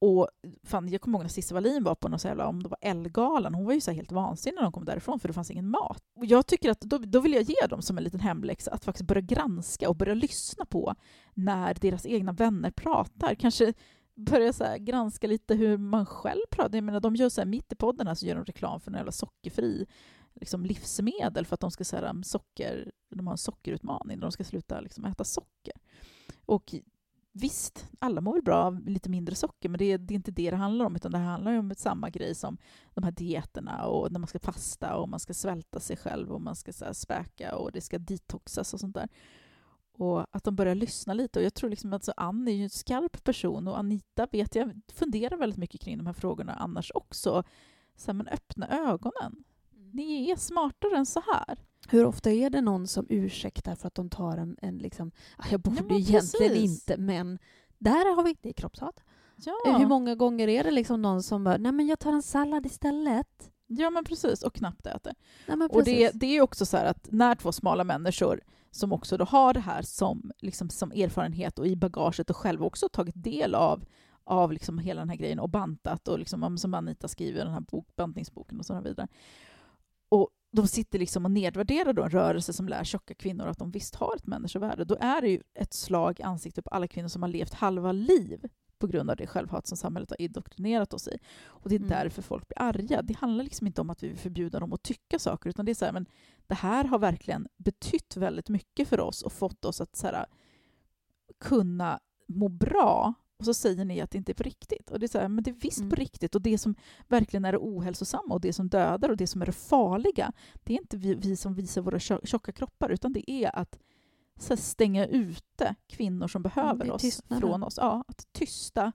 Och fan, jag kommer ihåg när Cissi Wallin var på någon så jävla, om det var Ellegalan, hon var ju så helt vansinnig när de kom därifrån för det fanns ingen mat. Och jag tycker att då, då vill jag ge dem som en liten hemläxa att faktiskt börja granska och börja lyssna på när deras egna vänner pratar. Kanske börja så här granska lite hur man själv pratar. Jag menar, de gör så här, mitt i podden här så gör de reklam för en jävla sockerfri liksom, livsmedel för att de ska så här, um, socker, de har en sockerutmaning där de ska sluta liksom, äta socker. Och Visst, alla mår väl bra av lite mindre socker, men det är, det är inte det det handlar om, utan det handlar ju om samma grej som de här dieterna och när man ska fasta och man ska svälta sig själv och man ska så späka och det ska detoxas och sånt där. och att de börjar lyssna lite. Och jag tror liksom att så Ann är ju en skarp person och Anita vet jag funderar väldigt mycket kring de här frågorna annars också. Så här, men öppna ögonen. Ni är smartare än så här. Hur ofta är det någon som ursäktar för att de tar en, en liksom, "Ah, jag borde men egentligen precis. inte, men där har vi det är kroppshat. Ja, Hur många gånger är det liksom någon som bara, nej men jag tar en sallad istället? ja men precis. Och knappt äter. Nej, men Och det, det är också så här att när två smala människor som också då har det här som, liksom, som erfarenhet och i bagaget och själva också tagit del av, av liksom hela den här grejen och bantat och liksom, som Anita skriver i den här bok, bantningsboken och så vidare. De sitter liksom och nedvärderar då en rörelse som lär tjocka kvinnor att de visst har ett människovärde. Då är det ju ett slag i ansiktet på alla kvinnor som har levt halva liv på grund av det självhat som samhället har indoktrinerat oss i. Och det är Mm. därför folk blir arga. Det handlar liksom inte om att vi vill förbjuda dem att tycka saker, utan det är så här, men det här har verkligen betytt väldigt mycket för oss och fått oss att så här, kunna må bra. Och så säger ni att det inte är på riktigt. Och det är så här, men det är visst Mm. på riktigt. Och det som verkligen är det ohälsosamma och det som dödar och det som är det farliga, det är inte vi, vi som visar våra tjo- tjocka kroppar, utan det är att så här, stänga ute kvinnor som behöver det är oss tystnaden. från oss. Ja, att tysta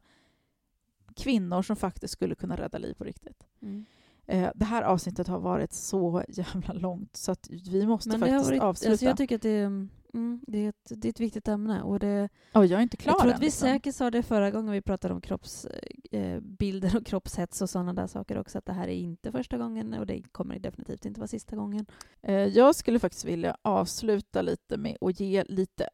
kvinnor som faktiskt skulle kunna rädda liv på riktigt. Mm. Eh, det här avsnittet har varit så jävla långt så att vi måste Men faktiskt varit, avsluta. alltså jag tycker att det mm, det, är ett, det är ett viktigt ämne. Och det, Ja, jag är inte klar jag tror än, att vi liksom. säkert sa det förra gången vi pratade om kroppsbilder eh, och kroppshets och sådana där saker också, att det här är inte första gången och det kommer definitivt inte vara sista gången. Eh, Jag skulle faktiskt vilja avsluta lite med att ge lite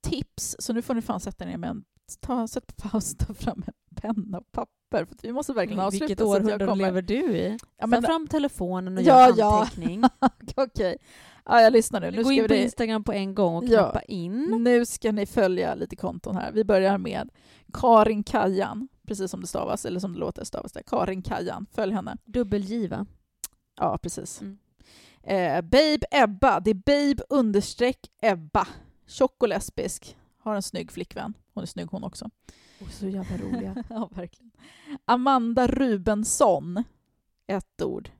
tips. Så nu får ni fan sätta ner med en... Ta, sätt på paus, ta fram en penna och papper. För vi måste verkligen avsluta. Vilket århundrade lever du i? Ja, men, fram telefonen och Ja, gör ja. anteckning. Okej. Ja, jag lyssnar nu. Nu Gå in på vi, Instagram på en gång och Ja. knappa in. nu ska ni följa lite konton här. Vi börjar med Karin Kajan, precis som det stavas, eller som det låter stavas det. Karin Kajan. Följ henne. Dubbelgiva. Ja, precis. Mm. Eh, Babe Ebba, det är Babe understreck Ebba. Tjock och lesbisk. Har en snygg flickvän. Hon är snygg hon också. Oh, så jävla roliga. ja, verkligen. Amanda Rubensson. Ett ord.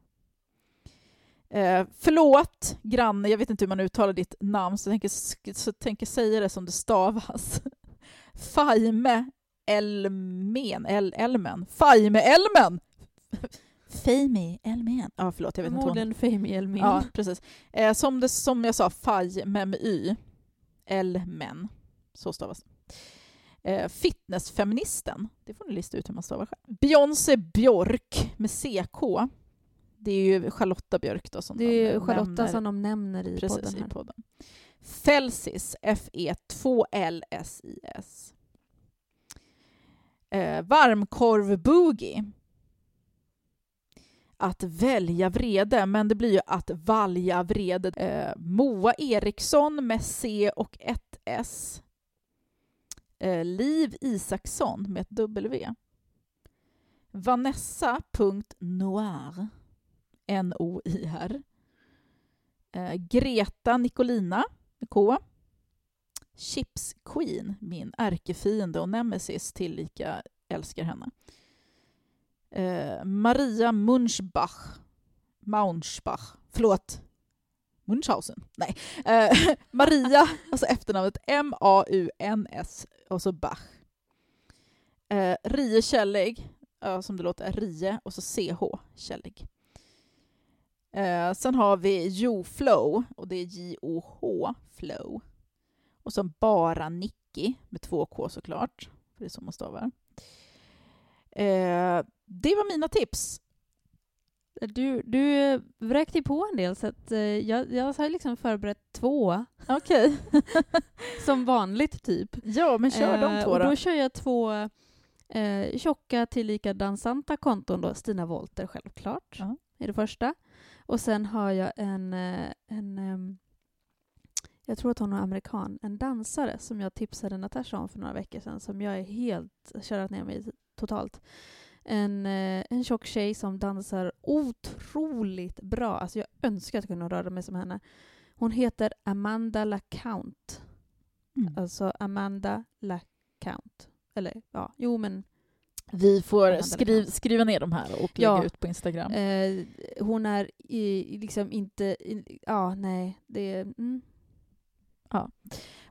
Eh, förlåt, granne, jag vet inte hur man uttalar ditt namn, så jag tänker, så tänker säga det som det stavas. Faime Elmen. El, Elmen. Faime Elmen! Faime Elmen. Ja, förlåt, jag vet inte vad hon Fame Elmin. Ja, precis. Eh, som, det, som jag sa, faj med y. L-men. Så stavas. Eh, fitnessfeministen. Det får ni lista ut hur man stavar själv. Beyoncé Björk med CK. Det är ju Charlotta Björk då som Det är de Charlotta nämner. som de nämner i Precis, podden i här. podden. Felsis, E F-E-2-L-S-I-S. Eh, varmkorv-boogie. Att välja vrede, men det blir ju att valja vrede. Eh, Moa Eriksson med C och ett S. Eh, Liv Isaksson med ett W. Vanessa.noir. N-O-I-R. Eh, Greta Nicolina med K. Chips Queen, min ärkefiende och nemesis, tillika älskar henne. Eh, Maria Munchbach. Maunschbach. Förlåt. Munchhausen? Nej. Eh, Maria, alltså efternamnet M-A-U-N-S och så Bach. Eh, Rie Källig, som det låter, Rie och så CH Källig. Eh, sen har vi Jo Flow och det är J-O-H Flow. Och sen bara Nicky med två K såklart, för det är så man stavar. Eh, det var mina tips. Du, du eh, vräkte på en del, så att, eh, jag, jag har liksom förberett två, Okej. som vanligt typ. ja, men kör de Eh, två och då. då kör jag två eh, tjocka tillika dansanta konton. Då. Stina Wolter självklart, Ja. är det första. Och sen har jag en, eh, en ehm, jag tror att hon är amerikan, en dansare som jag tipsade Natasha om för några veckor sedan, som jag är helt körat ner mig i totalt. En, eh, en tjock tjej som dansar otroligt bra. Alltså jag önskar att jag kunde röra mig som henne. Hon heter Amanda LaCount. Mm. Alltså Amanda LaCount. Eller ja, jo men Vi får skriv, skriva ner de här och Ja. lägga ut på Instagram. eh, hon är i, liksom inte... I, ja, nej. Det. Mm.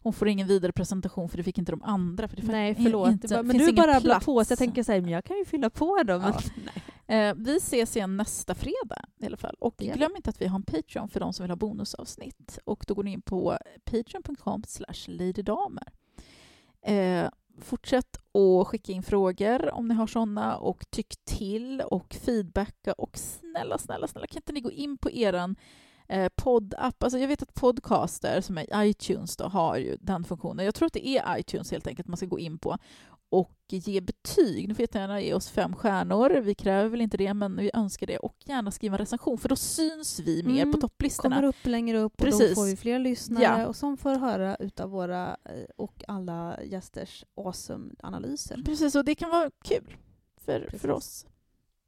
hon får ingen vidare presentation för det fick inte de andra. För det Nej, förlåt. inte- Det bara, men du bara plats. på, så jag tänker säga, men jag kan ju fylla på dem. Ja. Eh, vi ses igen nästa fredag i alla fall. Och Det glöm inte att vi har en Patreon för de som vill ha bonusavsnitt. Och då går ni in på patreon.com ladydamer. Eh, fortsätt att skicka in frågor om ni har sådana och tyck till och feedbacka och snälla, snälla, snälla kan inte ni gå in på eran eh, poddapp. Alltså jag vet att podcaster som är iTunes då, har ju den funktionen. Jag tror att det är iTunes helt enkelt man ska gå in på och ge betyg. Ni får jättegärna ge oss fem stjärnor. Vi kräver väl inte det, men vi önskar det. Och gärna skriva en recension, för då syns vi mer Mm, på topplistorna. Kommer upp längre upp och då får vi fler lyssnare Ja. och som får höra utav våra eh, och alla gästers awesome analyser. Precis, och det kan vara kul för, Precis. för oss.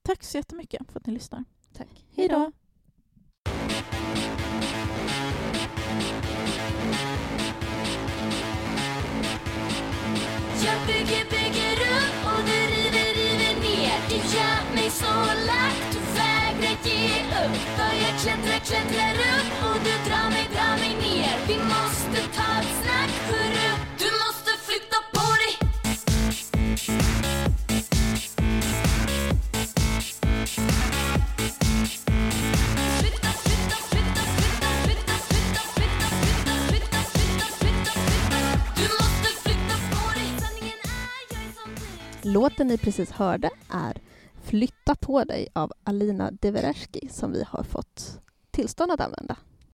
Tack så jättemycket för att ni lyssnar. Tack. Hej då! Just to give Låten ni precis hörde är Flytta på dig av Alina Devereski som vi har fått tillstånd att använda.